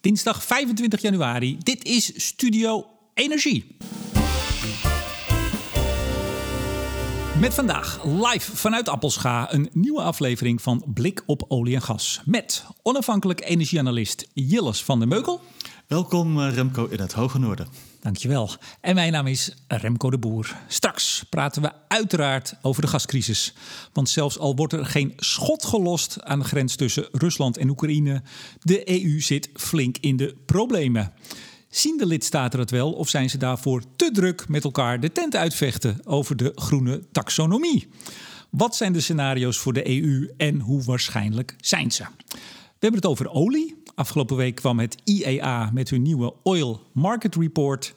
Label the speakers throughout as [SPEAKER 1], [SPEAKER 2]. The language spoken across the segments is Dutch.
[SPEAKER 1] Dinsdag 25 januari. Dit is Studio Energie. Met vandaag live vanuit Appelscha een nieuwe aflevering van Blik op olie en gas. Met onafhankelijk energieanalist Jilles van der Meukel.
[SPEAKER 2] Welkom eh, Remco in het Hoge Noorden.
[SPEAKER 1] Dankjewel. En mijn naam is Remco de Boer. Straks praten we uiteraard over de gascrisis. Want zelfs al wordt er geen schot gelost aan de grens tussen Rusland en Oekraïne, de EU zit flink in de problemen. Zien de lidstaten het wel of zijn ze daarvoor te druk met elkaar de tent uitvechten over de groene taxonomie? Wat zijn de scenario's voor de EU en hoe waarschijnlijk zijn ze? We hebben het over olie. Afgelopen week kwam het IEA met hun nieuwe Oil Market Report.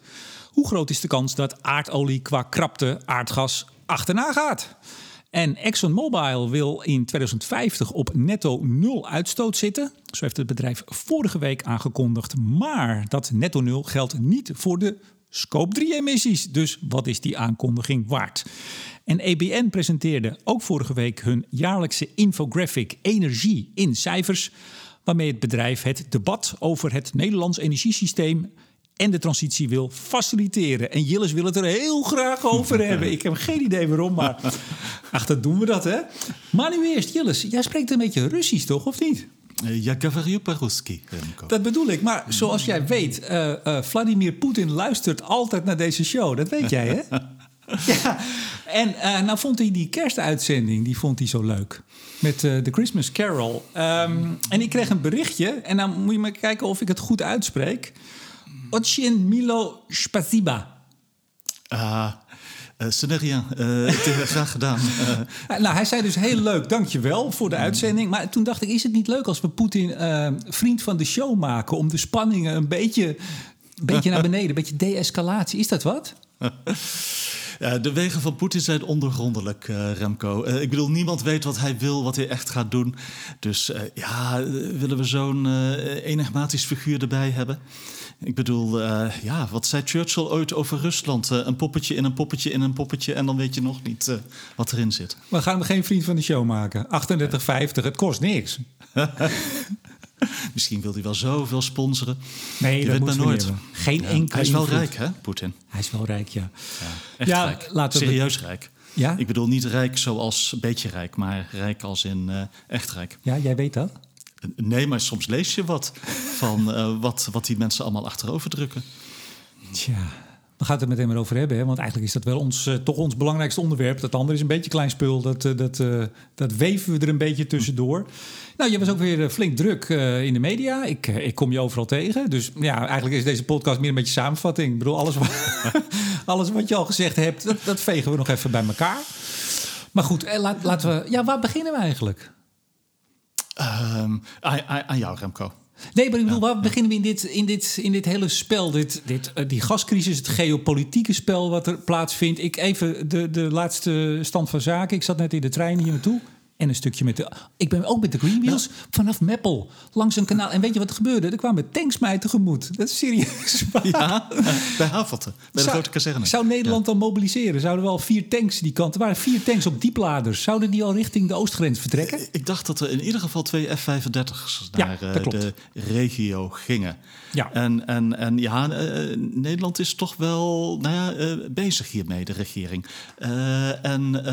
[SPEAKER 1] Hoe groot is de kans dat aardolie qua krapte aardgas achterna gaat? En ExxonMobil wil in 2050 op netto nul uitstoot zitten. Zo heeft het bedrijf vorige week aangekondigd. Maar dat netto nul geldt niet voor de scope 3 emissies. Dus wat is die aankondiging waard? En EBN presenteerde ook vorige week hun jaarlijkse infographic Energie in cijfers waarmee het bedrijf het debat over het Nederlands energiesysteem en de transitie wil faciliteren. En Jillis wil het er heel graag over hebben. Ik heb geen idee waarom, maar ach, dat doen we dat, hè? Maar nu eerst, Jillis, jij spreekt een beetje Russisch, toch, of niet?
[SPEAKER 2] Eh, Ja, говорю по-русски, Remco.
[SPEAKER 1] Dat bedoel ik. Maar zoals jij weet, eh, eh, Vladimir Poetin luistert altijd naar deze show. Dat weet jij, hè? ja. En eh, nou vond hij die kerstuitzending, die vond hij zo leuk. Met eh, de Christmas Carol. Ehm, en ik kreeg een berichtje. En dan moet je maar kijken of ik het goed uitspreek. Ochin Milo Spasiba.
[SPEAKER 2] Ah, eh, ce n'est rien. Eh, graag gedaan. Eh,
[SPEAKER 1] Eh, Nou, hij zei dus heel leuk, dankjewel voor de uitzending. Maar toen dacht ik, is het niet leuk als we Poetin eh, vriend van de show maken... om de spanningen een beetje, een beetje naar beneden, een beetje de-escalatie. Is dat wat?
[SPEAKER 2] Ja, de wegen van Poetin zijn ondergrondelijk, eh, Remco. Eh, ik bedoel, niemand weet wat hij wil, wat hij echt gaat doen. Dus eh, ja, eh, willen we zo'n eh, enigmatisch figuur erbij hebben? Ik bedoel, eh, ja, wat zei Churchill ooit over Rusland? Eh, een poppetje in een poppetje in een poppetje... en dan weet je nog niet eh, wat erin zit.
[SPEAKER 1] We gaan hem geen vriend van de show maken. 38,50, het kost niks.
[SPEAKER 2] Misschien wil hij wel zoveel sponsoren.
[SPEAKER 1] Nee,
[SPEAKER 2] Je
[SPEAKER 1] dat
[SPEAKER 2] weet maar nooit.
[SPEAKER 1] Geen
[SPEAKER 2] Ja,
[SPEAKER 1] enkele
[SPEAKER 2] Hij is wel
[SPEAKER 1] invloed.
[SPEAKER 2] rijk, hè, Poetin?
[SPEAKER 1] Hij is wel rijk, ja.
[SPEAKER 2] Echt
[SPEAKER 1] Ja,
[SPEAKER 2] rijk.
[SPEAKER 1] laten we-
[SPEAKER 2] Serieus rijk.
[SPEAKER 1] Ja?
[SPEAKER 2] Ik bedoel niet rijk zoals een beetje rijk, maar rijk als in eh, echt rijk.
[SPEAKER 1] Ja, jij weet dat?
[SPEAKER 2] Nee, maar soms lees je wat van eh, wat, wat die mensen allemaal achterover drukken.
[SPEAKER 1] Tja, we gaan het er meteen maar over hebben. Hè? Want eigenlijk is dat wel ons, eh, toch ons belangrijkste onderwerp. Dat andere is een beetje klein spul. Dat, eh, dat, eh, dat weven we er een beetje tussendoor. Nou, je was ook weer flink druk in de media. Ik, ik kom je overal tegen. Dus ja, eigenlijk is deze podcast meer een beetje samenvatting. Ik bedoel, alles wat, alles wat je al gezegd hebt, dat, dat vegen we nog even bij elkaar. Maar goed, laten we... Ja, waar beginnen we eigenlijk?
[SPEAKER 2] Aan- aan jou, Remco.
[SPEAKER 1] Nee, maar ik bedoel, waar beginnen we in dit, in dit, in dit hele spel? Dit, dit, eh, die gascrisis, het geopolitieke spel wat er plaatsvindt. Ik even de, de laatste stand van zaken. Ik zat net in de trein hier naartoe. En een stukje met de... Ik ben ook met de Greenwheels vanaf Meppel langs een kanaal. En weet je wat er gebeurde? Er kwamen tanks mij tegemoet. Dat is serieus.
[SPEAKER 2] Ja, bij Havelte, bij de grote kazerne.
[SPEAKER 1] Zou Nederland dan mobiliseren? Zouden we al vier tanks die kant... Er waren vier tanks op diepladers. Zouden die al richting de oostgrens vertrekken?
[SPEAKER 2] Ik dacht dat er in ieder geval twee F-35's
[SPEAKER 1] Ja,
[SPEAKER 2] naar eh, de regio gingen.
[SPEAKER 1] Ja.
[SPEAKER 2] En, en, en ja, eh, Nederland is toch wel nou ja, eh, bezig hiermee, de regering. En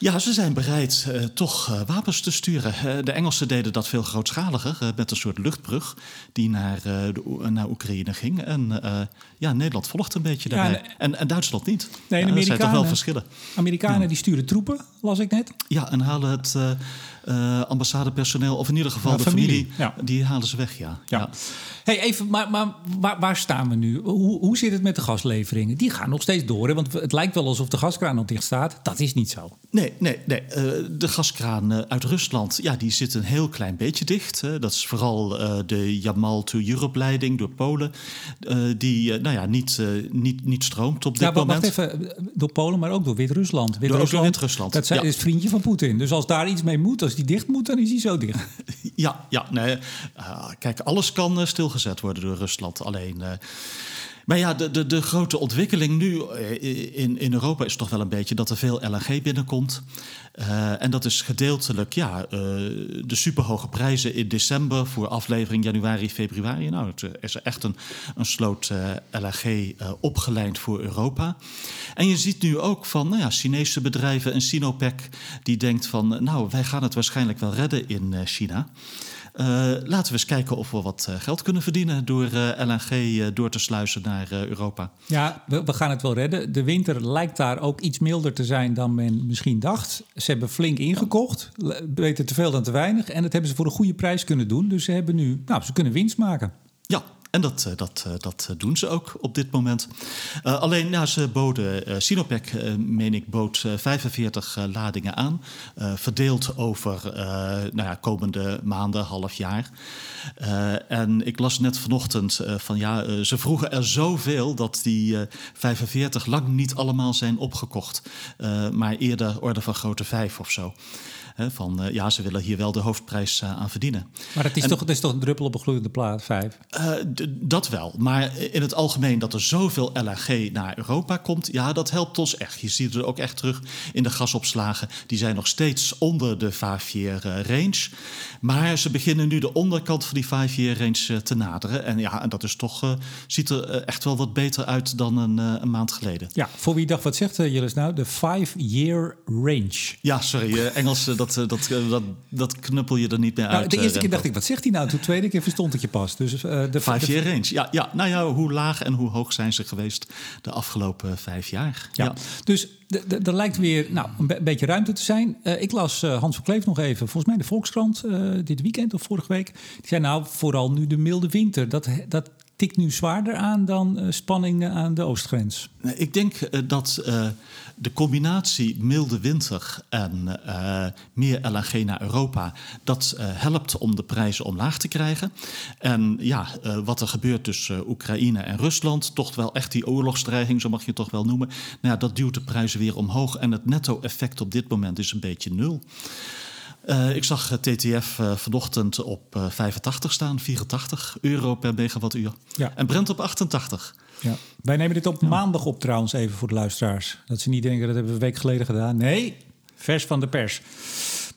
[SPEAKER 2] ja, ze zijn bereid eh, toch eh, wapens te sturen. Eh, de Engelsen deden dat veel grootschaliger met een soort luchtbrug die naar, naar Oekraïne ging. En ja, ja, volgt een beetje daarbij.
[SPEAKER 1] en-
[SPEAKER 2] en, en Duitsland niet.
[SPEAKER 1] Nee,
[SPEAKER 2] Ja, er zijn toch wel verschillen.
[SPEAKER 1] Amerikanen die sturen troepen, las ik net.
[SPEAKER 2] Ja, en halen het eh, eh, ambassadepersoneel, of in ieder geval de
[SPEAKER 1] familie,
[SPEAKER 2] die halen ze weg, ja.
[SPEAKER 1] Ja. Hey, even, maar, maar waar, waar staan we nu? Hoe, hoe zit het met de gasleveringen? Die gaan nog steeds door, hè? want het lijkt wel alsof de gaskraan nog dicht staat. Dat is niet zo.
[SPEAKER 2] Nee, nee, nee. eh, de gaskraan uit Rusland, ja, die zit een heel klein beetje dicht. hè. Dat is vooral de Jamal to Europe-leiding door Polen, die eh, nou ja, niet, eh, niet, niet stroomt op dit
[SPEAKER 1] Ja,
[SPEAKER 2] moment.
[SPEAKER 1] even. Door Polen, maar ook door Wit-Rusland.
[SPEAKER 2] Wit-Rusland,
[SPEAKER 1] Dat zijn-
[SPEAKER 2] ja.
[SPEAKER 1] is vriendje van Poetin. Dus als daar iets mee moet, als die dicht moet, dan is hij zo dicht.
[SPEAKER 2] Ja, ja nee. eh, kijk, alles kan eh, stilgezet worden door Rusland. Alleen. Eh, Maar ja, de, de, de grote ontwikkeling nu eh, in, in Europa is toch wel een beetje dat er veel LNG binnenkomt. Uh, en dat is gedeeltelijk ja, uh, de superhoge prijzen in december voor aflevering januari, februari. Nou, het is echt een, een sloot uh, LNG opgeleid voor Europa. En je ziet nu ook van nou ja, Chinese bedrijven en Sinopec die denkt van nou, wij gaan het waarschijnlijk wel redden in China. Uh, laten we eens kijken of we wat uh, geld kunnen verdienen door uh, LNG door te sluizen naar Europa.
[SPEAKER 1] Ja, we, we, gaan het wel redden. De winter lijkt daar ook iets milder te zijn dan men misschien dacht. Ze hebben flink ingekocht, beter te veel dan te weinig. En dat hebben ze voor een goede prijs kunnen doen. Dus ze hebben nu, nou, ze kunnen winst maken.
[SPEAKER 2] Ja, en dat, eh, dat, eh, dat eh, doen ze ook op dit moment. Alleen, nou, ze boden, uh, Sinopec, meen ik, bood 45 ladingen aan. verdeeld over nou ja, komende maanden, half jaar. en ik las net vanochtend van ja, ze vroegen er zoveel dat die 45 lang niet allemaal zijn opgekocht. maar eerder orde van grote vijf of zo van uh, ja, ze willen hier wel de hoofdprijs uh, aan verdienen.
[SPEAKER 1] Maar het is, toch, het is toch een druppel op een gloeiende plaat, vijf?
[SPEAKER 2] Uh, dat wel. Maar in het algemeen dat er zoveel LNG naar Europa komt, ja, dat helpt ons echt. Je ziet het ook echt terug in de gasopslagen. Die zijn nog steeds onder de 5-year range. Maar ze beginnen nu de onderkant van die 5-year range te naderen. En ja, en dat is toch, ziet er echt wel wat beter uit dan een, een maand geleden.
[SPEAKER 1] Ja, voor wie dacht, wat zegt Jillis nou? De 5-year range.
[SPEAKER 2] Ja, sorry, Engels, dat dat, dat, dat, dat knuppel je er niet meer nou, uit.
[SPEAKER 1] De eerste keer dacht ik, wat zegt hij nou? De tweede keer verstond ik je pas. Dus, uh,
[SPEAKER 2] de vijf jaar range. Ja, ja, nou ja, hoe laag en hoe hoog zijn ze geweest de afgelopen vijf jaar?
[SPEAKER 1] Ja, ja. dus er lijkt weer nou, een beetje ruimte te zijn. Uh, ik las uh, Hans van Kleef nog even, volgens mij de Volkskrant, dit weekend of vorige week. Die zei nou, vooral nu de milde winter. Dat, dat tikt nu zwaarder aan dan spanningen aan de oostgrens?
[SPEAKER 2] Ik denk dat de combinatie milde winter en meer LNG naar Europa... dat helpt om de prijzen omlaag te krijgen. En ja, wat er gebeurt tussen Oekraïne en Rusland... toch wel echt die oorlogsdreiging, zo mag je het toch wel noemen... Nou ja, dat duwt de prijzen weer omhoog. En het netto-effect op dit moment is een beetje nul. Uh, ik zag TTF uh, vanochtend op uh, 85 staan, 84 euro per megawattuur. Ja. En Brent op 88.
[SPEAKER 1] Ja. Wij nemen dit op ja. maandag op trouwens, even voor de luisteraars. Dat ze niet denken, dat hebben we een week geleden gedaan. Nee, vers van de pers.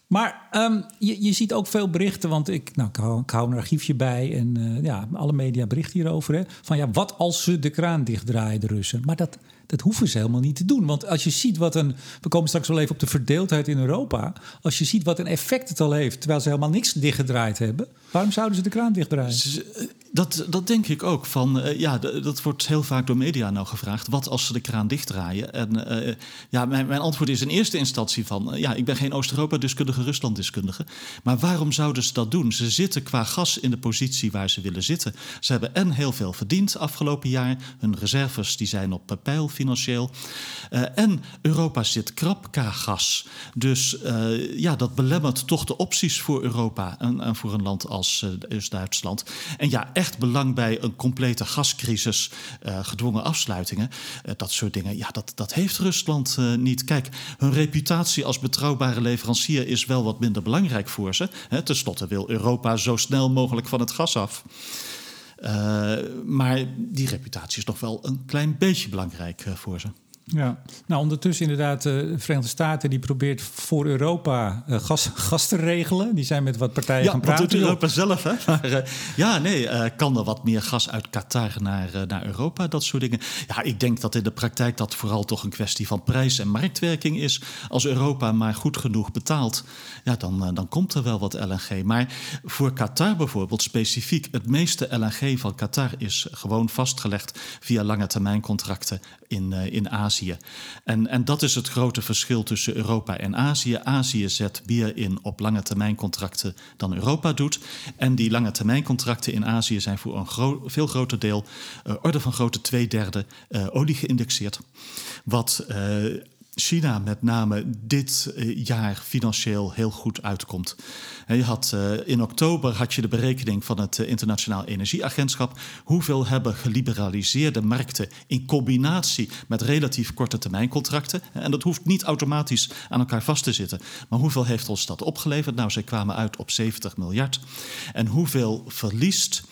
[SPEAKER 1] Maar um, je, je ziet ook veel berichten, want ik, nou, ik, hou, ik hou een archiefje bij en uh, ja, alle media berichten hierover. Hè, van ja, wat als ze de kraan dichtdraaien, de Russen? Maar dat, dat hoeven ze helemaal niet te doen. Want als je ziet wat een. We komen straks wel even op de verdeeldheid in Europa. Als je ziet wat een effect het al heeft, terwijl ze helemaal niks dichtgedraaid hebben. Waarom zouden ze de kraan dichtdraaien?
[SPEAKER 2] Dat, dat denk ik ook. Van, uh, ja, dat wordt heel vaak door media nou gevraagd. Wat als ze de kraan dichtdraaien? En uh, ja, mijn, mijn, antwoord is in eerste instantie van... Ja, ik ben geen Oost-Europa-deskundige, Rusland-deskundige. Maar waarom zouden ze dat doen? Ze zitten qua gas in de positie waar ze willen zitten. Ze hebben en heel veel verdiend afgelopen jaar. Hun reserves die zijn op peil financieel. en Europa zit krap qua gas. Dus ja, dat belemmert toch de opties voor Europa... en, en voor een land als Duitsland. En ja, echt belang bij een complete gascrisis, gedwongen afsluitingen, dat soort dingen. Ja, dat, dat heeft Rusland niet. Kijk, hun reputatie als betrouwbare leverancier is wel wat minder belangrijk voor ze. Ten slotte wil Europa zo snel mogelijk van het gas af. Maar die reputatie is toch wel een klein beetje belangrijk voor ze.
[SPEAKER 1] Ja, nou ondertussen inderdaad, uh, de Verenigde Staten die probeert voor Europa uh, gas, gas te regelen. Die zijn met wat partijen
[SPEAKER 2] ja,
[SPEAKER 1] gaan praten.
[SPEAKER 2] Ja, doet Europa zelf, hè? Maar, uh, ja, nee, kan er wat meer gas uit Qatar naar, naar Europa, dat soort dingen. Ja, ik denk dat in de praktijk dat vooral toch een kwestie van prijs en marktwerking is. Als Europa maar goed genoeg betaalt, ja, dan, dan komt er wel wat LNG. Maar voor Qatar bijvoorbeeld specifiek, het meeste LNG van Qatar is gewoon vastgelegd via lange termijn contracten in, in Azië. En, en dat is het grote verschil tussen Europa en Azië. Azië zet meer in op lange termijn contracten dan Europa doet. En die lange termijn contracten in Azië zijn voor een veel groter deel, uh, orde van grootte twee derde, uh, olie geïndexeerd. Wat uh, China met name dit eh, jaar financieel heel goed uitkomt. Je had, eh, in oktober had je de berekening van het eh, Internationaal Energieagentschap. Hoeveel hebben geliberaliseerde markten in combinatie met relatief korte termijncontracten? En dat hoeft niet automatisch aan elkaar vast te zitten. Maar hoeveel heeft ons dat opgeleverd? Nou, zij kwamen uit op 70 miljard. En hoeveel verliest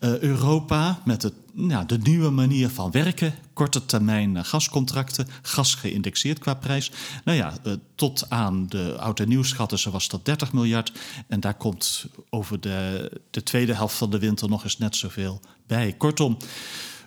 [SPEAKER 2] Europa met het nou, de nieuwe manier van werken, korte termijn eh, gascontracten, gas geïndexeerd qua prijs. Nou ja, eh, tot aan de oud- en nieuwschatten was dat 30 miljard. En daar komt over de, de tweede helft van de winter nog eens net zoveel bij. Kortom,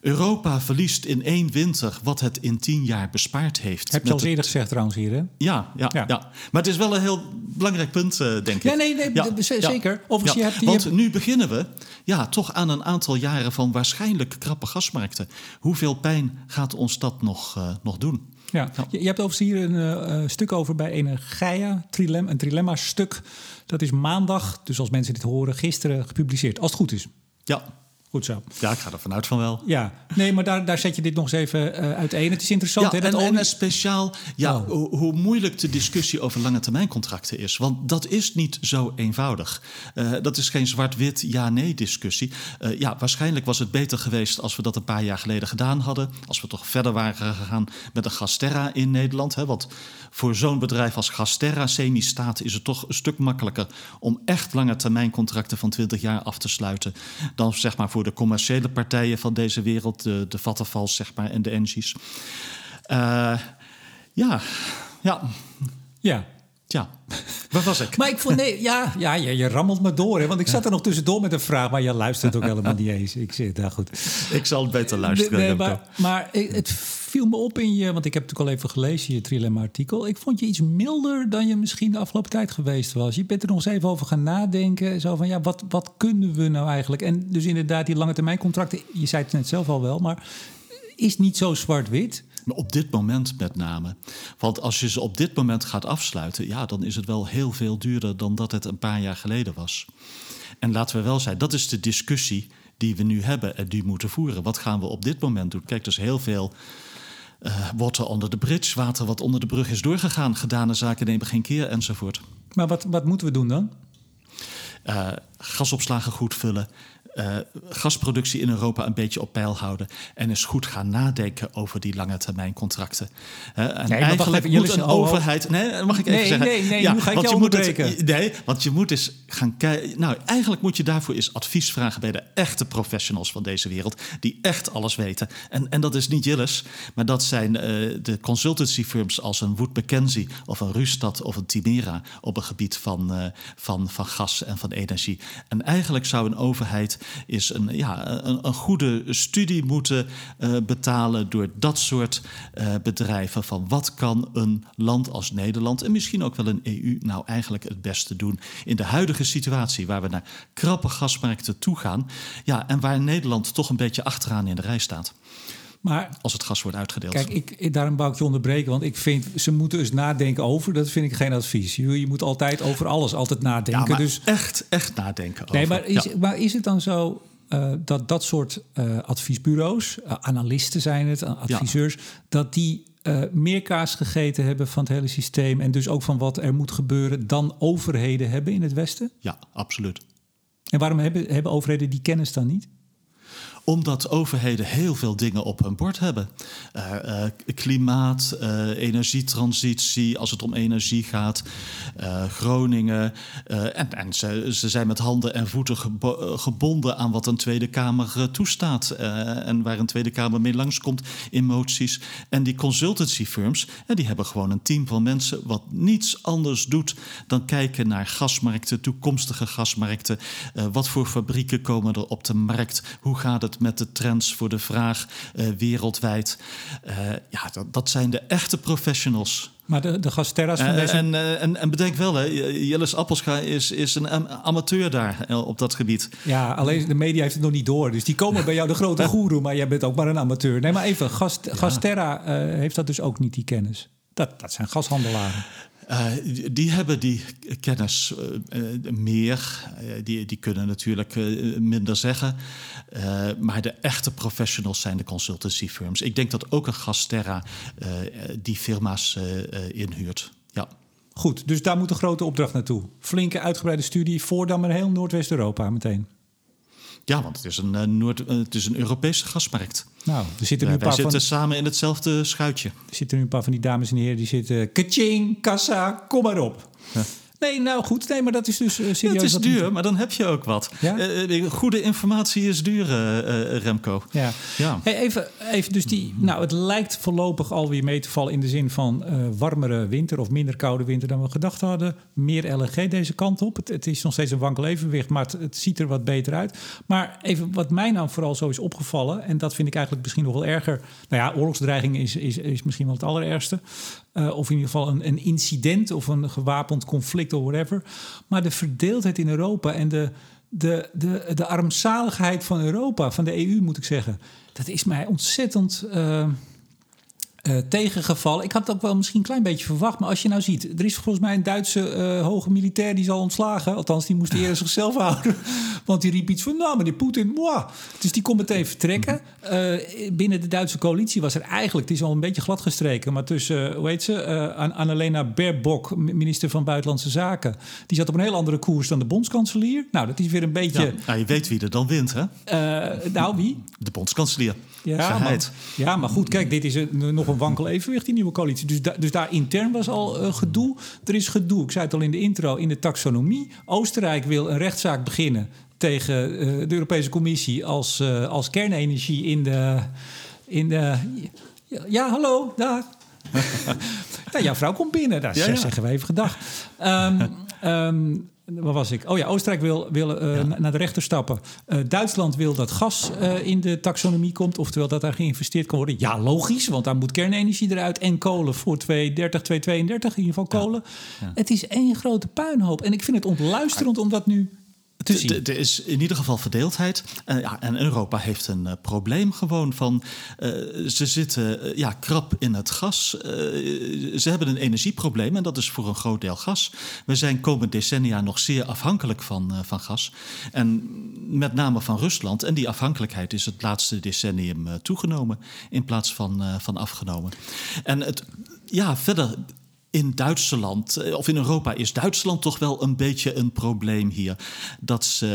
[SPEAKER 2] Europa verliest in één winter wat het in tien jaar bespaard heeft.
[SPEAKER 1] Heb je al eerder gezegd trouwens hier, hè?
[SPEAKER 2] Ja, ja, ja, Maar het is wel een heel belangrijk punt, uh, denk ik.
[SPEAKER 1] Ja, nee, nee ja, zeker.
[SPEAKER 2] Overigens, je hebt, Want nu beginnen we ja, toch aan een aantal jaren van waarschijnlijk krappe gasmarkten. Hoeveel pijn gaat ons dat nog, uh, nog doen?
[SPEAKER 1] Ja, je, hebt overigens hier een uh, stuk over bij Energia, trilem, een trilemma-stuk. Dat is maandag, dus als mensen dit horen, gisteren gepubliceerd. Als het goed is.
[SPEAKER 2] Ja,
[SPEAKER 1] Goed zo.
[SPEAKER 2] Ja, ik ga er vanuit van wel.
[SPEAKER 1] Ja, nee, maar daar, daar zet je dit nog eens even uh, uiteen. Het is interessant.
[SPEAKER 2] Ja,
[SPEAKER 1] hè,
[SPEAKER 2] dat en, en speciaal ja, oh. hoe, hoe, moeilijk de discussie over lange termijn contracten is. Want dat is niet zo eenvoudig. Uh, dat is geen zwart-wit ja-nee discussie. Uh, ja, waarschijnlijk was het beter geweest als we dat een paar jaar geleden gedaan hadden. Als we toch verder waren gegaan met een Gasterra in Nederland. Hè, want voor zo'n bedrijf als Gasterra, semi-staat, is het toch een stuk makkelijker om echt lange termijn contracten van 20 jaar af te sluiten. Dan zeg maar voor de commerciële partijen van deze wereld, de, de Vattenfalls zeg maar, en de Engies. Uh, ja, ja.
[SPEAKER 1] Ja.
[SPEAKER 2] Tja, waar was ik?
[SPEAKER 1] Maar ik vond, nee, ja, ja je, je rammelt me door. Hè, want ik zat er nog tussendoor met een vraag, maar je luistert ook helemaal niet eens. Ik zit daar goed.
[SPEAKER 2] Ik zal het beter luisteren.
[SPEAKER 1] Nee, maar, maar het viel me op in je, want ik heb natuurlijk al even gelezen, je Trilemma-artikel. Ik vond je iets milder dan je misschien de afgelopen tijd geweest was. Je bent er nog eens even over gaan nadenken. Zo van, ja, wat, wat kunnen we nou eigenlijk? En dus inderdaad, die lange termijn contracten, je zei het net zelf al wel, maar is niet zo zwart-wit.
[SPEAKER 2] Op dit moment met name. Want als je ze op dit moment gaat afsluiten, ja, dan is het wel heel veel duurder dan dat het een paar jaar geleden was. En laten we wel zijn, dat is de discussie die we nu hebben en die moeten voeren. Wat gaan we op dit moment doen? Kijk, is heel veel uh, water onder de bridge, water wat onder de brug is doorgegaan. Gedane zaken nemen geen keer enzovoort.
[SPEAKER 1] Maar wat, wat moeten we doen dan?
[SPEAKER 2] Uh, gasopslagen goed vullen, uh, gasproductie in Europa een beetje op peil houden. En eens goed gaan nadenken over die lange termijn contracten. Uh, en nee, eigenlijk even, moet een overheid. Nee, mag ik even
[SPEAKER 1] nee,
[SPEAKER 2] zeggen?
[SPEAKER 1] Nee, nee, ja, nu ga ik want je, moet
[SPEAKER 2] het, Nee, want je moet eens gaan kijken. Nou, eigenlijk moet je daarvoor eens advies vragen bij de echte professionals van deze wereld. Die echt alles weten. En, en dat is niet Jillis, maar dat zijn uh, de consultancy firms als een Wood Mackenzie of een Rustad of een Timera op het gebied van, van, van gas en van energie. En eigenlijk zou een overheid is een, ja, een, een goede studie moeten uh, betalen door dat soort uh, bedrijven. Van wat kan een land als Nederland en misschien ook wel een EU nou eigenlijk het beste doen in de huidige situatie waar we naar krappe gasmarkten toe gaan. Ja, en waar Nederland toch een beetje achteraan in de rij staat. Maar, als het gas wordt uitgedeeld.
[SPEAKER 1] Kijk, ik, daarom wou ik je onderbreken. Want ik vind, ze moeten eens nadenken over. Dat vind ik geen advies. Je, je moet altijd over alles altijd nadenken. Ja,
[SPEAKER 2] maar
[SPEAKER 1] dus,
[SPEAKER 2] echt, echt nadenken over.
[SPEAKER 1] Nee, maar is, ja. maar is het dan zo... Uh, dat dat soort uh, adviesbureaus, uh, analisten zijn het, adviseurs, ja. dat die meer kaas gegeten hebben van het hele systeem en dus ook van wat er moet gebeuren dan overheden hebben in het Westen?
[SPEAKER 2] Ja, absoluut.
[SPEAKER 1] En waarom hebben, hebben overheden die kennis dan niet?
[SPEAKER 2] Omdat overheden heel veel dingen op hun bord hebben. Uh, uh, klimaat, uh, energietransitie, als het om energie gaat, Groningen. en en ze, ze, zijn met handen en voeten gebo gebonden aan wat een Tweede Kamer toestaat. en waar een Tweede Kamer mee langskomt in moties. En die consultancy firms, die hebben gewoon een team van mensen wat niets anders doet dan kijken naar gasmarkten, toekomstige gasmarkten. wat voor fabrieken komen er op de markt? Hoe gaat het met de trends voor de vraag uh, wereldwijd. Uh, ja, dat, dat, zijn de echte professionals.
[SPEAKER 1] Maar de, de gasterra's van deze...
[SPEAKER 2] En, en, en, en, bedenk wel, hè, Jillis Appelscha is, is een amateur daar op dat gebied.
[SPEAKER 1] Ja, alleen de media heeft het nog niet door. Dus die komen bij jou de grote goeroe, maar jij bent ook maar een amateur. Nee, maar even, Gast, ja. Gasterra uh, heeft dat dus ook niet, die kennis. Dat, dat zijn gashandelaren.
[SPEAKER 2] Uh, die hebben die kennis uh, meer. die, die kunnen natuurlijk minder zeggen. maar de echte professionals zijn de consultancy firms. Ik denk dat ook een Gasterra die firma's inhuurt. Ja.
[SPEAKER 1] Goed, dus daar moet een grote opdracht naartoe. Flinke uitgebreide studie voor dan maar heel Noordwest-Europa meteen.
[SPEAKER 2] Ja, want het is een, uh, Noord, uh, het is een Europese gasmarkt.
[SPEAKER 1] Nou, er zitten nu een
[SPEAKER 2] paar
[SPEAKER 1] wij
[SPEAKER 2] zitten
[SPEAKER 1] van,
[SPEAKER 2] samen in hetzelfde schuitje.
[SPEAKER 1] Er zitten nu een paar van die dames en heren die zitten... Kaching, kassa, kom maar op. Ja. Nee, nou goed. Nee, maar dat is dus uh, serieus.
[SPEAKER 2] het is duur, maar dan heb je ook wat. Ja? Uh, goede informatie is duur, uh, Remco.
[SPEAKER 1] Ja. ja. Hey, even, even dus die... Nou, het lijkt voorlopig alweer mee te vallen in de zin van warmere winter... of minder koude winter dan we gedacht hadden. Meer LNG deze kant op. Het, het is nog steeds een wankel evenwicht, maar het, het, ziet er wat beter uit. Maar even wat mij nou vooral zo is opgevallen... en dat vind ik eigenlijk misschien nog wel erger... Nou ja, oorlogsdreiging is, is, is misschien wel het allerergste. of in ieder geval een, een incident of een gewapend conflict whatever. Maar de verdeeldheid in Europa en de, de, de, de armzaligheid van Europa, van de EU moet ik zeggen, dat is mij ontzettend. Uh, uh, tegengevallen. Ik had het ook wel misschien een klein beetje verwacht. Maar als je nou ziet, er is volgens mij een Duitse uh, hoge militair die zal ontslagen. Althans, die moest eerder zichzelf houden. Want die riep iets van, nou meneer Poetin, moi. Dus die kon meteen vertrekken. Uh, binnen de Duitse coalitie was er eigenlijk, het is al een beetje gladgestreken. Maar tussen, hoe heet ze, Annalena Baerbock, minister van Buitenlandse Zaken. Die zat op een heel andere koers dan de bondskanselier. Nou, dat is weer een beetje... Ja,
[SPEAKER 2] nou, je weet wie er dan wint, hè?
[SPEAKER 1] nou, wie?
[SPEAKER 2] De bondskanselier.
[SPEAKER 1] Ja maar, ja, maar goed, kijk, dit is een, nog een wankel evenwicht, die nieuwe coalitie. Dus, dus daar intern was al uh, gedoe. Er is gedoe, ik zei het al in de intro, in de taxonomie. Oostenrijk wil een rechtszaak beginnen tegen uh, de Europese Commissie als, uh, als kernenergie in de. In de ja, ja hallo, daar. nou, jouw vrouw komt binnen, daar ja, ja. zeggen we even gedag. Um, um, Waar was ik? Oh ja, Oostenrijk wil, wil uh, naar de rechter stappen. Uh, Duitsland wil dat gas uh, in de taxonomie komt, oftewel dat daar geïnvesteerd kan worden. Ja, logisch, want daar moet kernenergie eruit en kolen voor 2030, 2032, in ieder geval kolen. Ja. Ja. Het is één grote puinhoop. En ik vind het ontluisterend om dat nu
[SPEAKER 2] er is in ieder geval verdeeldheid. En, ja, en Europa heeft een uh, probleem gewoon van... Uh, ze zitten ja, krap in het gas. ze hebben een energieprobleem en dat is voor een groot deel gas. We zijn komend decennia nog zeer afhankelijk van, van gas. En met name van Rusland. En die afhankelijkheid is het laatste decennium toegenomen... in plaats van, van afgenomen. En het, ja, verder in Duitsland, eh, of in Europa, is Duitsland toch wel een beetje een probleem hier. Dat ze,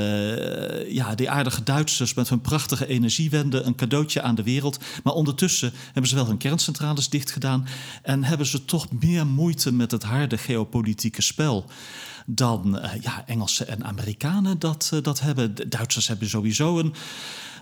[SPEAKER 2] eh, ja, die aardige Duitsers met hun prachtige energiewende een cadeautje aan de wereld. Maar ondertussen hebben ze wel hun kerncentrales dicht gedaan. En hebben ze toch meer moeite met het harde geopolitieke spel dan uh, ja, Engelsen en Amerikanen dat, uh, dat hebben. De Duitsers hebben sowieso een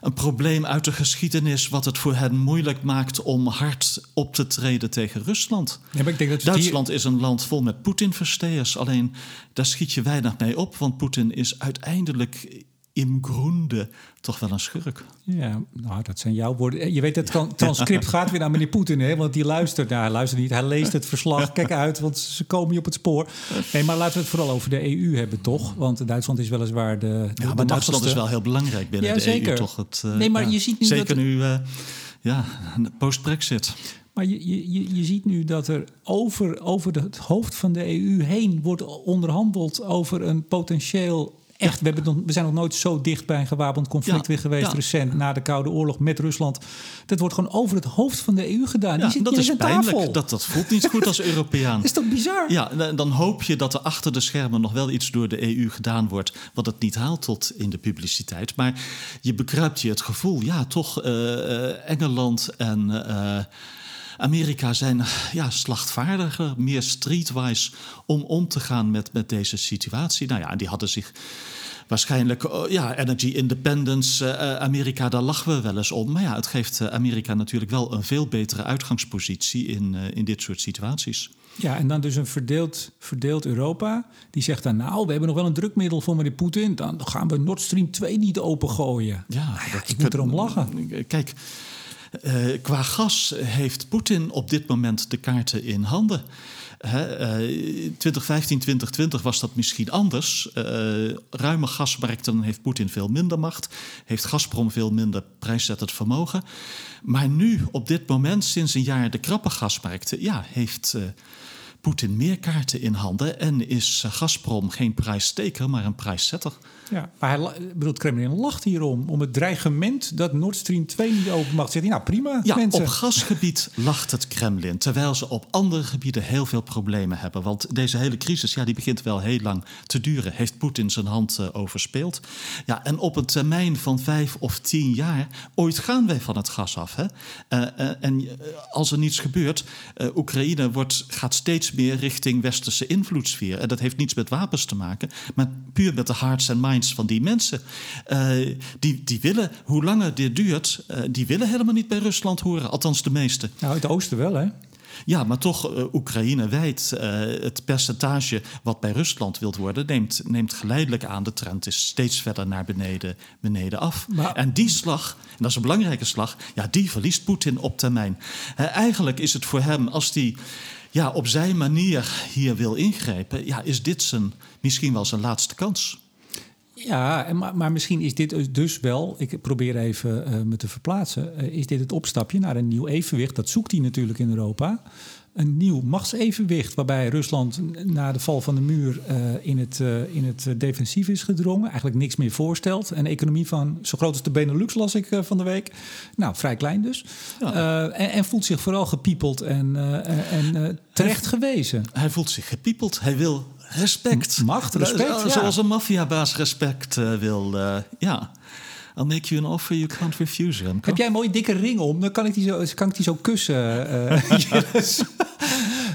[SPEAKER 2] een probleem uit de geschiedenis wat het voor hen moeilijk maakt om hard op te treden tegen Rusland. Ja, maar ik denk dat Duitsland is een land vol met Poetin-versteers. Alleen daar schiet je weinig mee op, want Poetin is uiteindelijk in groende toch wel een schurk.
[SPEAKER 1] Ja, nou, dat zijn jouw woorden. Je weet, het transcript gaat weer naar meneer Poetin, hè? want die luistert. Nou, hij luistert niet, hij leest het verslag. Kijk uit, want ze komen je op het spoor. Nee, maar laten we het vooral over de EU hebben, toch? Want Duitsland is weliswaar de. de
[SPEAKER 2] ja, maar Duitsland is wel heel belangrijk binnen de EU, toch?
[SPEAKER 1] Het, uh, nee, maar je ziet nu
[SPEAKER 2] zeker
[SPEAKER 1] dat...
[SPEAKER 2] nu, uh, ja, post-Brexit.
[SPEAKER 1] Maar je, je, je ziet nu dat er over, over het hoofd van de EU heen wordt onderhandeld over een potentieel echt, we, nog, we zijn nog nooit zo dicht bij een gewapend conflict weer geweest recent na de Koude Oorlog met Rusland. Dat wordt gewoon over het hoofd van de EU gedaan. Die zit
[SPEAKER 2] dat
[SPEAKER 1] is
[SPEAKER 2] pijnlijk.
[SPEAKER 1] Tafel.
[SPEAKER 2] Dat, dat voelt niet goed als Europeaan.
[SPEAKER 1] is toch bizar?
[SPEAKER 2] Ja, dan hoop je dat er achter de schermen nog wel iets door de EU gedaan wordt wat het niet haalt tot in de publiciteit. Maar je bekruipt je het gevoel, ja, toch uh, Engeland en. Uh, Amerika zijn ja, slachtvaardiger, meer streetwise om om te gaan met, met deze situatie. Nou ja, die hadden zich waarschijnlijk, oh, ja, energy independence, uh, Amerika, daar lachen we wel eens om. Maar ja, het geeft Amerika natuurlijk wel een veel betere uitgangspositie in, uh, in dit soort situaties.
[SPEAKER 1] Ja, en dan dus een verdeeld, verdeeld Europa. Die zegt dan, nou, we hebben nog wel een drukmiddel voor meneer Poetin. Dan gaan we Nord Stream 2 niet opengooien. Ja, nou ja ik moet erom lachen.
[SPEAKER 2] Kijk, uh, qua gas heeft Poetin op dit moment de kaarten in handen. Hè, uh, 2015, 2020 was dat misschien anders. Uh, ruime gasmarkten heeft Poetin veel minder macht. Heeft Gazprom veel minder prijszettend vermogen. Maar nu, op dit moment, sinds een jaar de krappe gasmarkten... ja, heeft Poetin meer kaarten in handen en is Gazprom geen prijssteker, maar een prijszetter.
[SPEAKER 1] Ja, maar hij, bedoel, het Kremlin lacht hierom. Om het dreigement dat Nord Stream 2 niet open mag. Zegt hij, nou prima
[SPEAKER 2] Ja,
[SPEAKER 1] mensen.
[SPEAKER 2] op gasgebied lacht het Kremlin. Terwijl ze op andere gebieden heel veel problemen hebben. Want deze hele crisis, ja, die begint wel heel lang te duren. Heeft Poetin zijn hand uh, overspeeld. Ja, en op een termijn van vijf of tien jaar... ooit gaan wij van het gas af. Hè? Uh, uh, en als er niets gebeurt... Oekraïne wordt, gaat steeds meer richting westerse invloedssfeer. En dat heeft niets met wapens te maken... maar puur met de hearts en minds van die mensen. Uh, die, die willen, hoe langer dit duurt, uh, die willen helemaal niet bij Rusland horen. Althans, de meeste.
[SPEAKER 1] Nou, het oosten wel, hè?
[SPEAKER 2] Ja, maar toch, uh, Oekraïne wijd. het percentage wat bij Rusland wilt worden, neemt, neemt geleidelijk aan. De trend is steeds verder naar beneden, beneden af. Maar, en die slag, en dat is een belangrijke slag, ja, die verliest Poetin op termijn. eigenlijk is het voor hem, als die ja, op zijn manier hier wil ingrijpen, ja, is dit zijn, misschien wel zijn laatste kans.
[SPEAKER 1] Ja, maar, maar misschien is dit dus wel, ik probeer even uh, me te verplaatsen, uh, is dit het opstapje naar een nieuw evenwicht? Dat zoekt hij natuurlijk in Europa. Een nieuw machtsevenwicht waarbij Rusland na de val van de muur uh, in, het, in het defensief is gedrongen. Eigenlijk niks meer voorstelt. Een economie van zo groot als de Benelux las ik van de week. Nou, vrij klein dus. Ja. En, en, voelt zich vooral gepiepeld en, en terecht gewezen.
[SPEAKER 2] Hij voelt zich gepiepeld. Hij wil respect.
[SPEAKER 1] Macht, respect.
[SPEAKER 2] Ja. Zoals een maffiabaas respect wil. Ja. I'll make you an offer you can't refuse. Remco.
[SPEAKER 1] Heb jij een mooie dikke ring om? Dan kan ik die zo, kan ik die zo kussen. Uh, yes.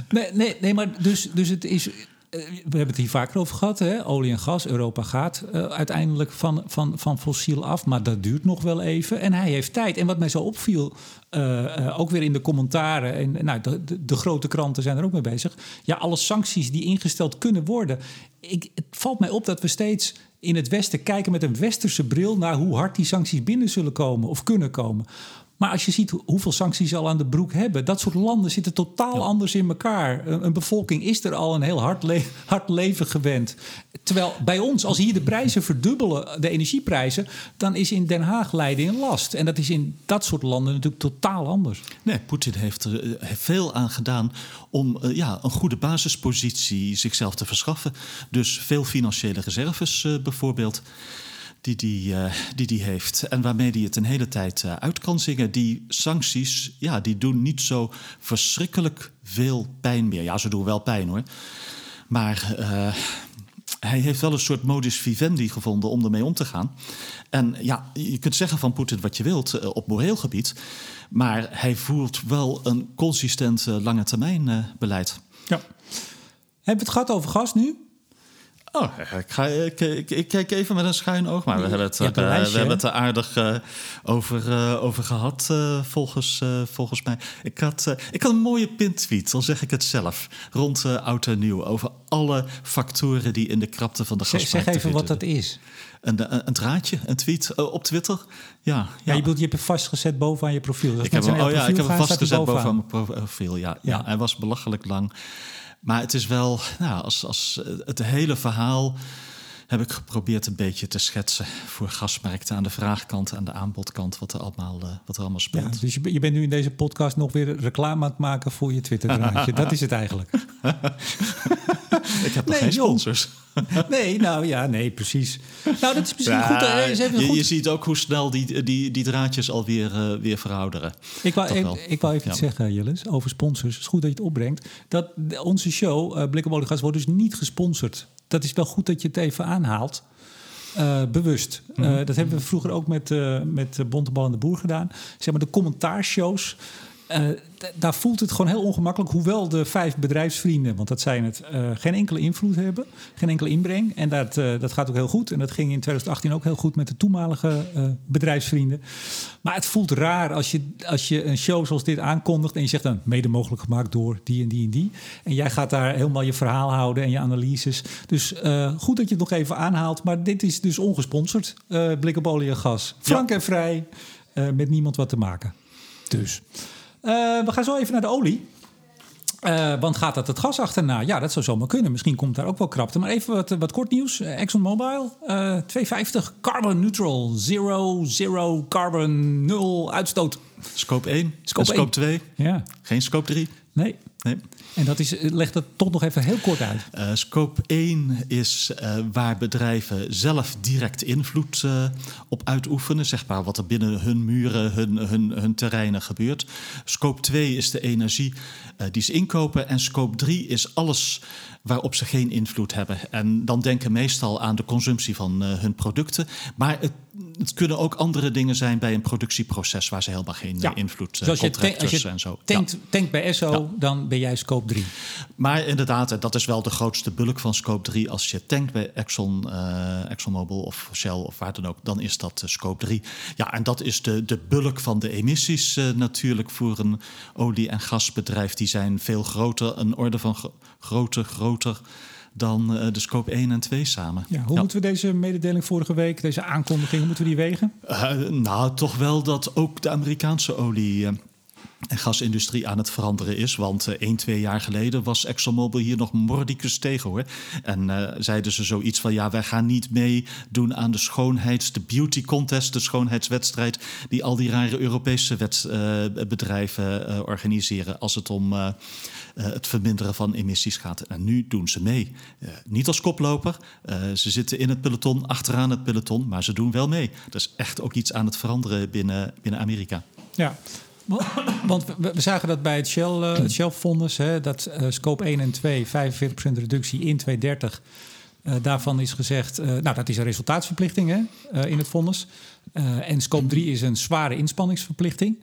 [SPEAKER 1] nee, nee, nee, maar dus, dus het is. We hebben het hier vaker over gehad. Hè? Olie en gas. Europa gaat uh, uiteindelijk van, van, van fossiel af. Maar dat duurt nog wel even. En hij heeft tijd. En wat mij zo opviel, uh, uh, ook weer in de commentaren. En nou, de, de, de, grote kranten zijn er ook mee bezig. Ja, alle sancties die ingesteld kunnen worden. Ik, het valt mij op dat we steeds in het Westen kijken met een westerse bril naar hoe hard die sancties binnen zullen komen of kunnen komen. Maar als je ziet hoeveel sancties ze al aan de broek hebben, dat soort landen zitten totaal ja. anders in elkaar. Een, een, bevolking is er al een heel hard, le hard, leven gewend. Terwijl bij ons, als hier de prijzen verdubbelen, de energieprijzen, dan is in Den Haag lijden in last. En dat is in dat soort landen natuurlijk totaal anders.
[SPEAKER 2] Nee, Poetin heeft er uh, veel aan gedaan om uh, ja, een goede basispositie zichzelf te verschaffen. Dus veel financiële reserves uh, bijvoorbeeld die die, uh, die die heeft. En waarmee hij het een hele tijd uh, uit kan zingen. Die sancties, ja, die doen niet zo verschrikkelijk veel pijn meer. Ja, ze doen wel pijn hoor. Maar uh, hij heeft wel een soort modus vivendi gevonden om ermee om te gaan. En ja, je kunt zeggen van Poetin wat je wilt op moreel gebied. Maar hij voert wel een consistent lange termijn beleid.
[SPEAKER 1] Ja. Hebben we het gehad over gas nu?
[SPEAKER 2] Oh, ik, ga, ik, ik, ik, kijk even met een schuin oog. Maar we hebben het, uh, lijstje, we hebben het er aardig uh, over, uh, over gehad, volgens, volgens mij. Ik had, ik had een mooie pintweet, al zeg ik het zelf, rond oud en nieuw. Over alle factoren die in de krapte van de gasmarkt
[SPEAKER 1] Zeg even wat dat is.
[SPEAKER 2] Een, een, een draadje, een tweet op Twitter. Ja, ja.
[SPEAKER 1] ja je bedoelt, je hebt hem vastgezet bovenaan je profiel.
[SPEAKER 2] ik heb, hem, oh, ja, ik heb hem vastgezet bovenaan mijn profiel, ja, ja. ja. Hij was belachelijk lang. Maar het is wel, nou, als, als het hele verhaal heb ik geprobeerd een beetje te schetsen voor gasmarkten aan de vraagkant en de aanbodkant, wat er allemaal, uh, wat er allemaal speelt.
[SPEAKER 1] Ja, dus je, je, bent nu in deze podcast nog weer reclame aan het maken voor je Twitter-draadje. dat is het eigenlijk.
[SPEAKER 2] ik heb nog nee, geen sponsors.
[SPEAKER 1] nee, nou ja, nee, precies. Nou, dat is misschien ja, goed. Uh, is even
[SPEAKER 2] je,
[SPEAKER 1] goed.
[SPEAKER 2] je ziet ook hoe snel die, die, die draadjes alweer uh, weer verouderen.
[SPEAKER 1] Ik wou, ik, ik wou even ja. iets zeggen, Jillis, over sponsors. Het is goed dat je het opbrengt. Dat onze show, uh, Blik op Oliegas, wordt dus niet gesponsord. Dat is wel goed dat je het even aanhaalt. Uh, bewust. Mm -hmm. uh, dat hebben we vroeger ook met, uh, met Bontebal en de Boer gedaan. Zeg maar de commentaarshows. Uh, daar voelt het gewoon heel ongemakkelijk. Hoewel de vijf bedrijfsvrienden, want dat zijn het, uh, geen enkele invloed hebben. Geen enkele inbreng. En dat, uh, dat gaat ook heel goed. En dat ging in 2018 ook heel goed met de toenmalige bedrijfsvrienden. Maar het voelt raar als je, als je een show zoals dit aankondigt. En je zegt dan mede mogelijk gemaakt door die en die en die. En jij gaat daar helemaal je verhaal houden en je analyses. Dus goed dat je het nog even aanhaalt. Maar dit is dus ongesponsord. Blik op olie en gas. Frank ja. en vrij. met niemand wat te maken. Dus. Uh, we gaan zo even naar de olie. Uh, want gaat dat het gas achterna? Ja, dat zou zomaar kunnen. Misschien komt daar ook wel krapte. Maar even wat, wat kort nieuws. Uh, ExxonMobil, uh, 250 carbon neutral. Zero, zero carbon, nul uitstoot.
[SPEAKER 2] Scope 1,
[SPEAKER 1] scope,
[SPEAKER 2] scope 2.
[SPEAKER 1] Ja.
[SPEAKER 2] Geen scope 3.
[SPEAKER 1] Nee.
[SPEAKER 2] Nee.
[SPEAKER 1] En dat is, leg dat toch nog even heel kort uit.
[SPEAKER 2] Uh, scope 1 is uh, waar bedrijven zelf direct invloed uh, op uitoefenen. Zeg maar wat er binnen hun muren, hun, hun, hun terreinen gebeurt. Scope 2 is de energie die ze inkopen. En scope 3 is alles waarop ze geen invloed hebben. En dan denken meestal aan de consumptie van hun producten. Maar het het kunnen ook andere dingen zijn bij een productieproces waar ze helemaal geen ja. invloed
[SPEAKER 1] hebben. Dus als je, als je en zo. Tankt, ja. tankt bij Esso, dan ben jij scope 3.
[SPEAKER 2] Maar inderdaad, dat is wel de grootste bulk van scope 3. Als je tankt bij Exxon, uh, ExxonMobil of Shell of waar dan ook, dan is dat uh, scope 3. Ja, en dat is de, de bulk van de emissies uh, natuurlijk voor een olie- en gasbedrijf. Die zijn veel groter, een orde van grootte groter dan uh, de scope 1 en 2 samen.
[SPEAKER 1] Ja, hoe moeten we deze mededeling vorige week, deze aankondiging, hoe moeten we die wegen?
[SPEAKER 2] Uh, nou, toch wel dat ook de Amerikaanse olie. En gasindustrie aan het veranderen is. Want uh, één, twee jaar geleden was ExxonMobil hier nog mordicus tegen hoor. En uh, zeiden ze zoiets van ja, wij gaan niet meedoen aan de schoonheids, de beauty contest, de schoonheidswedstrijd die al die rare Europese wet, uh, bedrijven organiseren als het om het verminderen van emissies gaat. En nu doen ze mee. niet als koploper. ze zitten in het peloton, achteraan het peloton, maar ze doen wel mee. Er is echt ook iets aan het veranderen binnen, binnen Amerika.
[SPEAKER 1] Ja, want we, zagen dat bij het Shell, uh, het Shell Fonds, hè, dat uh, scope 1 en 2, 45% reductie in 2030. Uh, daarvan is gezegd, nou dat is een resultaatsverplichting hè, in het fonds. en scope 3 is een zware inspanningsverplichting.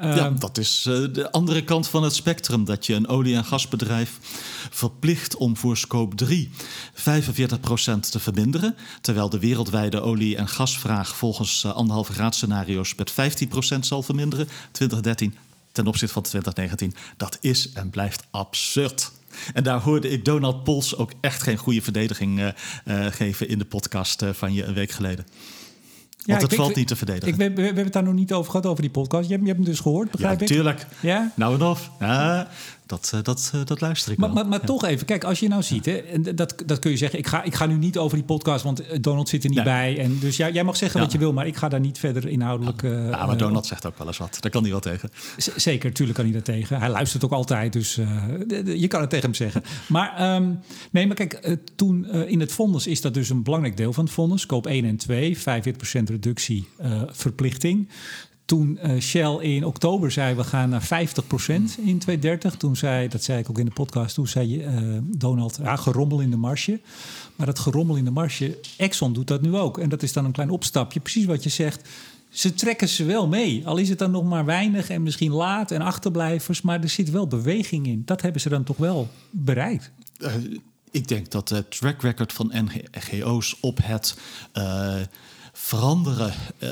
[SPEAKER 2] Ja, ehm, dat is uh, de andere kant van het spectrum. Dat je een olie- en gasbedrijf verplicht om voor scope 3 45% te verminderen. Terwijl de wereldwijde olie- en gasvraag volgens uh, anderhalve graad scenario's met 15% zal verminderen. 2013 ten opzichte van 2019. Dat is en blijft absurd. En daar hoorde ik Donald Pols ook echt geen goede verdediging uh, geven in de podcast van je een week geleden. Want ja, het valt niet te verdedigen.
[SPEAKER 1] Ik, we, we, hebben het daar nog niet over gehad, over die podcast. Je hebt, je hebt hem dus gehoord, begrijp
[SPEAKER 2] ja,
[SPEAKER 1] ik?
[SPEAKER 2] Tuurlijk. Ja, Nou en of. Ja, dat, eh, dat, eh, dat luister ik
[SPEAKER 1] maar, wel. Maar, maar toch even, kijk, als je nou ziet... Hè, en dat, dat kun je zeggen, ik ga, ik ga nu niet over die podcast... want eh, Donald zit er niet bij. En dus ja, jij mag zeggen wat je wil... maar ik ga daar niet verder inhoudelijk...
[SPEAKER 2] Uh, ja, maar Donald zegt ook wel eens wat. Daar kan hij wel tegen.
[SPEAKER 1] zeker, natuurlijk kan hij daar tegen. Hij luistert ook altijd, dus je kan het tegen hem zeggen. Maar um, nee, maar kijk, toen in het fonds is dat dus een belangrijk deel van het fonds. Koop 1 en 2, 45% reductie verplichting. Toen uh, Shell in oktober zei we gaan naar 50% in 2030. Toen zei, dat zei ik ook in de podcast, toen zei uh, Donald, ja, gerommel in de marge. Maar dat gerommel in de marge, Exxon doet dat nu ook. En dat is dan een klein opstapje, precies wat je zegt. Ze trekken ze wel mee. Al is het dan nog maar weinig en misschien laat en achterblijvers. Maar er zit wel beweging in. Dat hebben ze dan toch wel bereikt. Uh,
[SPEAKER 2] ik denk dat het track record van NGO's op het veranderen uh,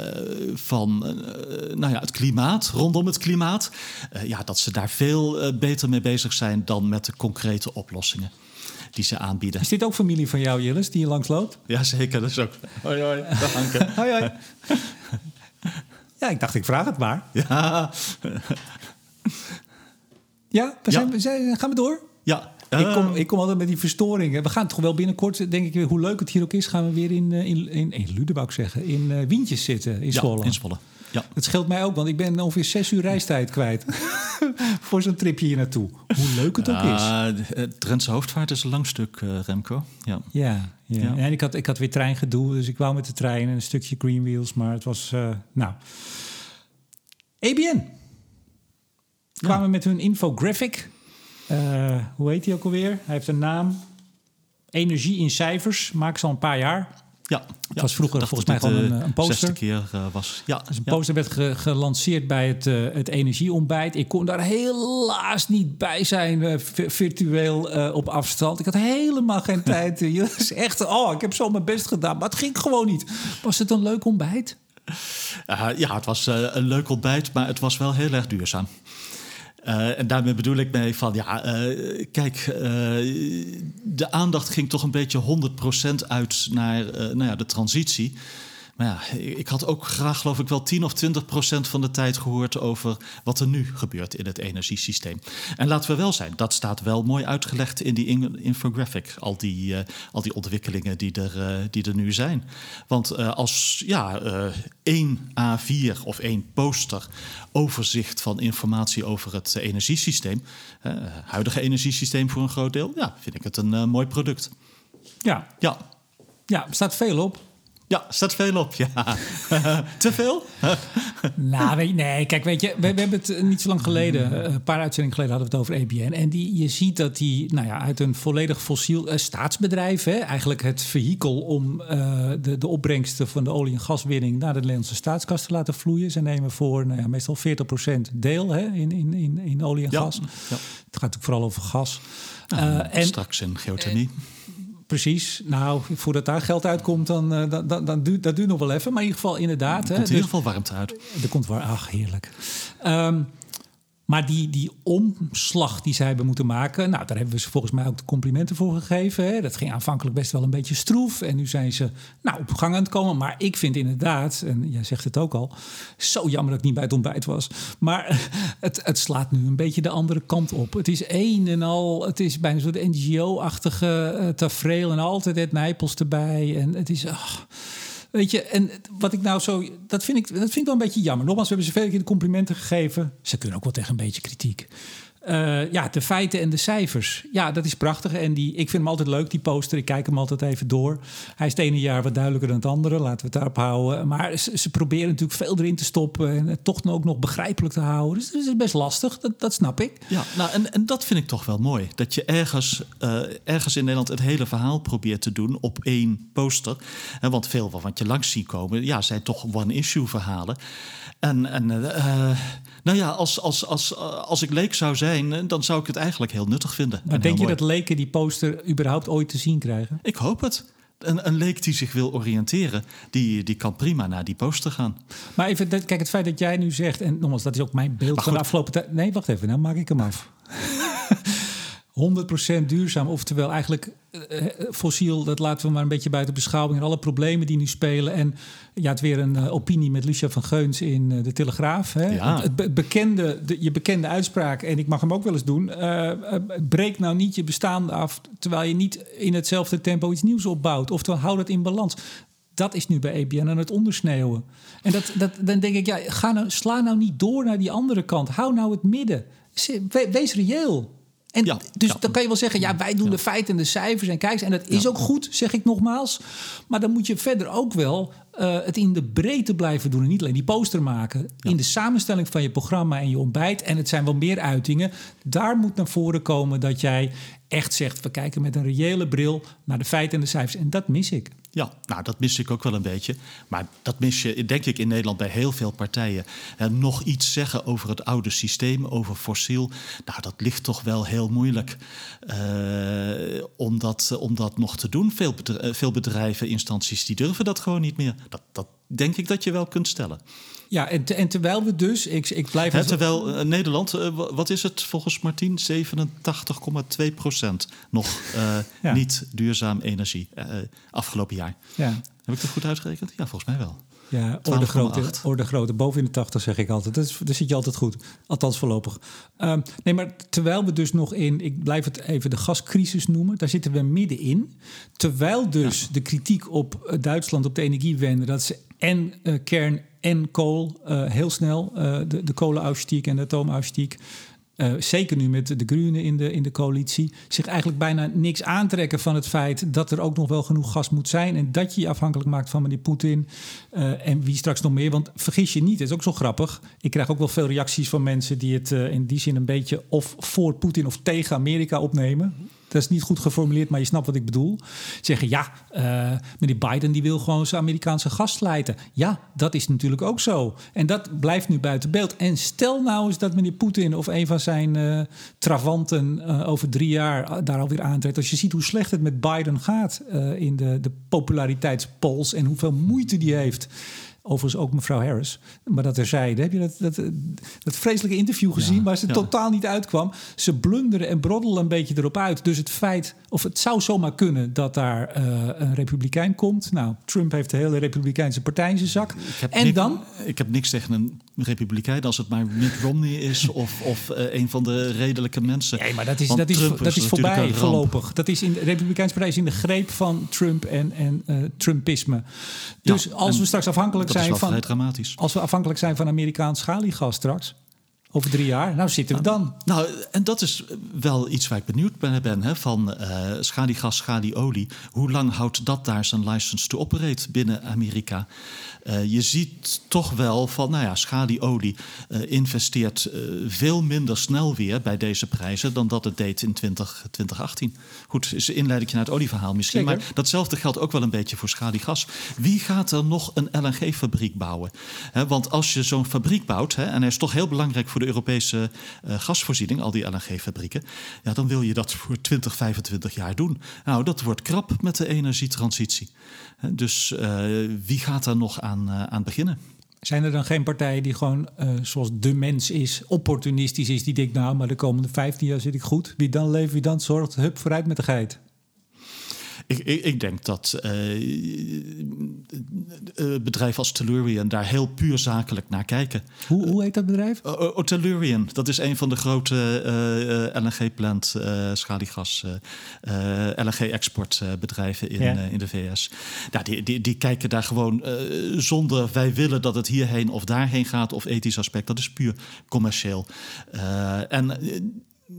[SPEAKER 2] van uh, nou ja, het klimaat, rondom het klimaat. Uh, ja, dat ze daar veel beter mee bezig zijn dan met de concrete oplossingen die ze aanbieden.
[SPEAKER 1] Is dit ook familie van jou, Jillis, die je langs loopt?
[SPEAKER 2] Jazeker, dat is ook. Hoi, hoi. Dag, Anke. hoi, hoi.
[SPEAKER 1] Ja, ik dacht, ik vraag het maar.
[SPEAKER 2] Ja.
[SPEAKER 1] Ja, we zijn, we zijn, gaan we door?
[SPEAKER 2] Ja,
[SPEAKER 1] ik, kom, ik kom altijd met die verstoringen. We gaan toch wel binnenkort, denk ik, hoe leuk het hier ook is, gaan we weer in, eh, in, in, in Ludebouw zeggen, in uh, Wientjes zitten in Zwolle.
[SPEAKER 2] Ja, in Zwolle. Ja.
[SPEAKER 1] Het scheelt mij ook, want ik ben ongeveer zes uur reistijd kwijt voor zo'n tripje hier naartoe. Hoe leuk het ook is.
[SPEAKER 2] Het Drentse hoofdvaart is een lang stuk, uh, Remco.
[SPEAKER 1] Ja, ja, ja. ja. En ik had, ik had weer treingedoe, dus ik wou met de trein en een stukje Greenwheels, maar het was, uh, nou... ABN kwamen ja. met hun infographic uh, hoe heet hij ook alweer? Hij heeft een naam. Energie in cijfers. Maak ze al een paar jaar.
[SPEAKER 2] Ja,
[SPEAKER 1] het was vroeger volgens mij gewoon een, een poster.
[SPEAKER 2] keer uh, was. Ja,
[SPEAKER 1] dus een poster werd ge gelanceerd bij het, uh, het energieontbijt. Ik kon daar helaas niet bij zijn, uh, virtueel op afstand. Ik had helemaal geen tijd. is echt, oh, ik heb zo mijn best gedaan, maar het ging gewoon niet. Was het een leuk ontbijt?
[SPEAKER 2] ja, het was een leuk ontbijt, maar het was wel heel erg duurzaam. Uh, en daarmee bedoel ik mee van, ja, uh, kijk, uh, de aandacht ging toch een beetje 100% uit naar nou ja, de transitie. Maar ja, ik had ook graag, geloof ik, wel 10 of 20 procent van de tijd gehoord over wat er nu gebeurt in het energiesysteem. En laten we wel zijn, dat staat wel mooi uitgelegd in die infographic. Al die, uh, al die ontwikkelingen die er, uh, die er nu zijn. Want uh, als ja, één A4 of één poster overzicht van informatie over het energiesysteem, huidige energiesysteem voor een groot deel, ja, vind ik het een mooi product.
[SPEAKER 1] Ja.
[SPEAKER 2] Ja.
[SPEAKER 1] Ja, er staat veel op.
[SPEAKER 2] Ja, staat veel op, ja. Te veel?
[SPEAKER 1] nou, weet, nee, kijk, weet je, we, we, hebben het niet zo lang geleden, eh, een paar uitzendingen geleden hadden we het over ABN. En die, je ziet dat die, nou ja, uit een volledig fossiel uh, staatsbedrijf, hè, eigenlijk het vehikel om uh, de, de opbrengsten van de olie- en gaswinning naar de Nederlandse staatskas te laten vloeien. Ze nemen voor nou ja, meestal 40% deel hè, in, in, in, in olie en
[SPEAKER 2] ja,
[SPEAKER 1] gas.
[SPEAKER 2] Ja.
[SPEAKER 1] Het gaat natuurlijk vooral over gas.
[SPEAKER 2] Nou, en straks in geothermie.
[SPEAKER 1] Precies. Nou, voordat daar geld uitkomt, dan, uh, dan, dan, dan duurt dat duurt nog wel even. Maar in ieder geval inderdaad.
[SPEAKER 2] Er komt in ieder geval warmte uit.
[SPEAKER 1] Er komt waar. Ach, heerlijk. Um, maar die, die omslag die zij hebben moeten maken, nou, daar hebben we ze volgens mij ook de complimenten voor gegeven. Hè. Dat ging aanvankelijk best wel een beetje stroef. En nu zijn ze nou, op gang aan het komen. Maar ik vind inderdaad, en jij zegt het ook al, zo jammer dat ik niet bij het ontbijt was. Maar het, het slaat nu een beetje de andere kant op. Het is één en al, het is bijna zo de NGO-achtige uh, tafereel en altijd het Nijpels erbij. En het is. Weet je, en wat ik nou zo. Dat vind ik, dat vind ik wel een beetje jammer. Nogmaals, we hebben ze veel keer de complimenten gegeven. Ze kunnen ook wel tegen een beetje kritiek. Uh, ja, de feiten en de cijfers. Ja, dat is prachtig. En die, ik vind hem altijd leuk, die poster. Ik kijk hem altijd even door. Hij is het ene jaar wat duidelijker dan het andere. Laten we het daarop houden. Maar ze, ze proberen natuurlijk veel erin te stoppen. En het toch ook nog begrijpelijk te houden. Dus dat is best lastig. Dat, dat snap ik.
[SPEAKER 2] Ja, nou, en, en dat vind ik toch wel mooi. Dat je ergens, uh, ergens in Nederland het hele verhaal probeert te doen op één poster. En want veel van wat je langs ziet komen, ja, zijn toch one-issue verhalen. En, en uh, nou ja, als, als, als, als ik leek zou zijn, dan zou ik het eigenlijk heel nuttig vinden.
[SPEAKER 1] Maar denk je dat leken die poster überhaupt ooit te zien krijgen?
[SPEAKER 2] Ik hoop het. Een, een leek die zich wil oriënteren, die, die kan prima naar die poster gaan.
[SPEAKER 1] Maar even, kijk, het feit dat jij nu zegt, en nogmaals, dat is ook mijn beeld van de afgelopen tijd. Nee, wacht even, nou maak ik hem af. 100% duurzaam, oftewel eigenlijk uh, fossiel, dat laten we maar een beetje buiten beschouwing. En alle problemen die nu spelen. En ja, het weer een uh, opinie met Lucia van Geuns in uh, de Telegraaf. Hè?
[SPEAKER 2] Ja.
[SPEAKER 1] Het, het bekende, de, je bekende uitspraak, en ik mag hem ook wel eens doen. breek nou niet je bestaande af, terwijl je niet in hetzelfde tempo iets nieuws opbouwt. Oftewel, hou dat in balans. Dat is nu bij ABN aan het ondersneeuwen. En dat, dat, dan denk ik, ja, ga nou, sla nou niet door naar die andere kant. Hou nou het midden. Wees reëel. En
[SPEAKER 2] ja,
[SPEAKER 1] dus
[SPEAKER 2] ja.
[SPEAKER 1] dan kan je wel zeggen, ja, wij doen ja. de feiten en de cijfers en kijk, en dat is ook goed, zeg ik nogmaals. Maar dan moet je verder ook wel uh, het in de breedte blijven doen en niet alleen die poster maken. In de samenstelling van je programma en je ontbijt, en het zijn wel meer uitingen, daar moet naar voren komen dat jij echt zegt, we kijken met een reële bril naar de feiten en de cijfers. En dat mis ik.
[SPEAKER 2] Ja, nou, dat mis ik ook wel een beetje. Maar dat mis je, denk ik, in Nederland bij heel veel partijen. En nog iets zeggen over het oude systeem, over fossiel. Nou, dat ligt toch wel heel moeilijk uh, om, dat, om dat nog te doen. Veel bedrijven, instanties, die durven dat gewoon niet meer. Dat, dat denk ik dat je wel kunt stellen.
[SPEAKER 1] Ja, en, te, en terwijl we dus, ik, ik blijf...
[SPEAKER 2] He, terwijl uh, Nederland, uh, wat is het volgens Martien? 87,2 procent nog uh, ja. niet duurzaam energie afgelopen jaar.
[SPEAKER 1] Ja.
[SPEAKER 2] Heb ik dat goed uitgerekend? Ja, volgens mij wel.
[SPEAKER 1] Ja, orde grote, orde grote. Boven in de 80 zeg ik altijd. Dat is, daar zit je altijd goed. Althans voorlopig. Um, nee, maar terwijl we dus nog in... Ik blijf het even de gascrisis noemen. Daar zitten we middenin. Terwijl dus ja. de kritiek op Duitsland op de energiewende... dat ze en uh, kern en kool uh, heel snel... Uh, de, de en de atoomausstieg... Uh, zeker nu met de Groenen in de, in de coalitie, zich eigenlijk bijna niks aantrekken van het feit dat er ook nog wel genoeg gas moet zijn en dat je je afhankelijk maakt van meneer Poetin uh, en wie straks nog meer. Want vergis je niet, het is ook zo grappig. Ik krijg ook wel veel reacties van mensen die het uh, in die zin een beetje of voor Poetin of tegen Amerika opnemen. Dat is niet goed geformuleerd, maar je snapt wat ik bedoel. Zeggen ja, uh, meneer Biden die wil gewoon zijn Amerikaanse gas slijten. Ja, dat is natuurlijk ook zo. En dat blijft nu buiten beeld. En stel nou eens dat meneer Poetin of een van zijn uh, travanten uh, over drie jaar daar alweer aantrekt. Als je ziet hoe slecht het met Biden gaat in de, de populariteitspolls en hoeveel moeite die heeft Overigens ook mevrouw Harris. Maar dat terzijde. Heb je dat, dat, dat vreselijke interview gezien waar ze totaal niet uitkwam? Ze blunderen en broddelen een beetje erop uit. Dus het feit, of het zou zomaar kunnen dat daar eh, een republikein komt. Nou, Trump heeft de hele republikeinse partij in zijn zak. En dan?
[SPEAKER 2] Ik heb niks tegen een republikein als het maar Mitt Romney is of, of uh, een van de redelijke mensen.
[SPEAKER 1] Nee, maar dat is, dat is, dat is voorbij voorlopig. Dat is in de Republikeinse Partij is in de greep van Trump en, en uh, Trumpisme. Dus als we straks afhankelijk zijn van. Als we afhankelijk zijn van Amerikaans schaliegas straks. Over drie jaar, nou zitten we dan.
[SPEAKER 2] Nou, en dat is wel iets waar ik benieuwd ben. ben hè, van uh, schaliegas, schalieolie. Hoe lang houdt dat daar zijn license to operate binnen Amerika? Uh, je ziet toch wel van, nou ja, schalieolie uh, investeert veel minder snel weer bij deze prijzen dan dat het deed in 20, 2018. Goed, is een inleiding naar het olieverhaal misschien. Maar datzelfde geldt ook wel een beetje voor schaliegas. Wie gaat er nog een LNG-fabriek bouwen? want als je zo'n fabriek bouwt, en hij is toch heel belangrijk voor de Europese uh, gasvoorziening, al die LNG-fabrieken, ja, dan wil je dat voor 20, 25 jaar doen. Nou, dat wordt krap met de energietransitie. Dus uh, wie gaat daar nog aan, uh, aan beginnen?
[SPEAKER 1] Zijn er dan geen partijen die gewoon, zoals de mens is, opportunistisch is, die denkt, nou, maar de komende 15 jaar zit ik goed. Wie dan leeft, wie dan zorgt, hup, vooruit met de geit.
[SPEAKER 2] Ik, ik, ik, denk dat uh, bedrijven als Tellurian daar heel puur zakelijk naar kijken.
[SPEAKER 1] Hoe, hoe heet dat bedrijf?
[SPEAKER 2] Uh, Tellurian, dat is een van de grote LNG-plant, schaliegas, LNG-exportbedrijven in, ja. in de VS. Ja, die, die, die kijken daar gewoon zonder wij willen dat het hierheen of daarheen gaat of ethisch aspect. Dat is puur commercieel. en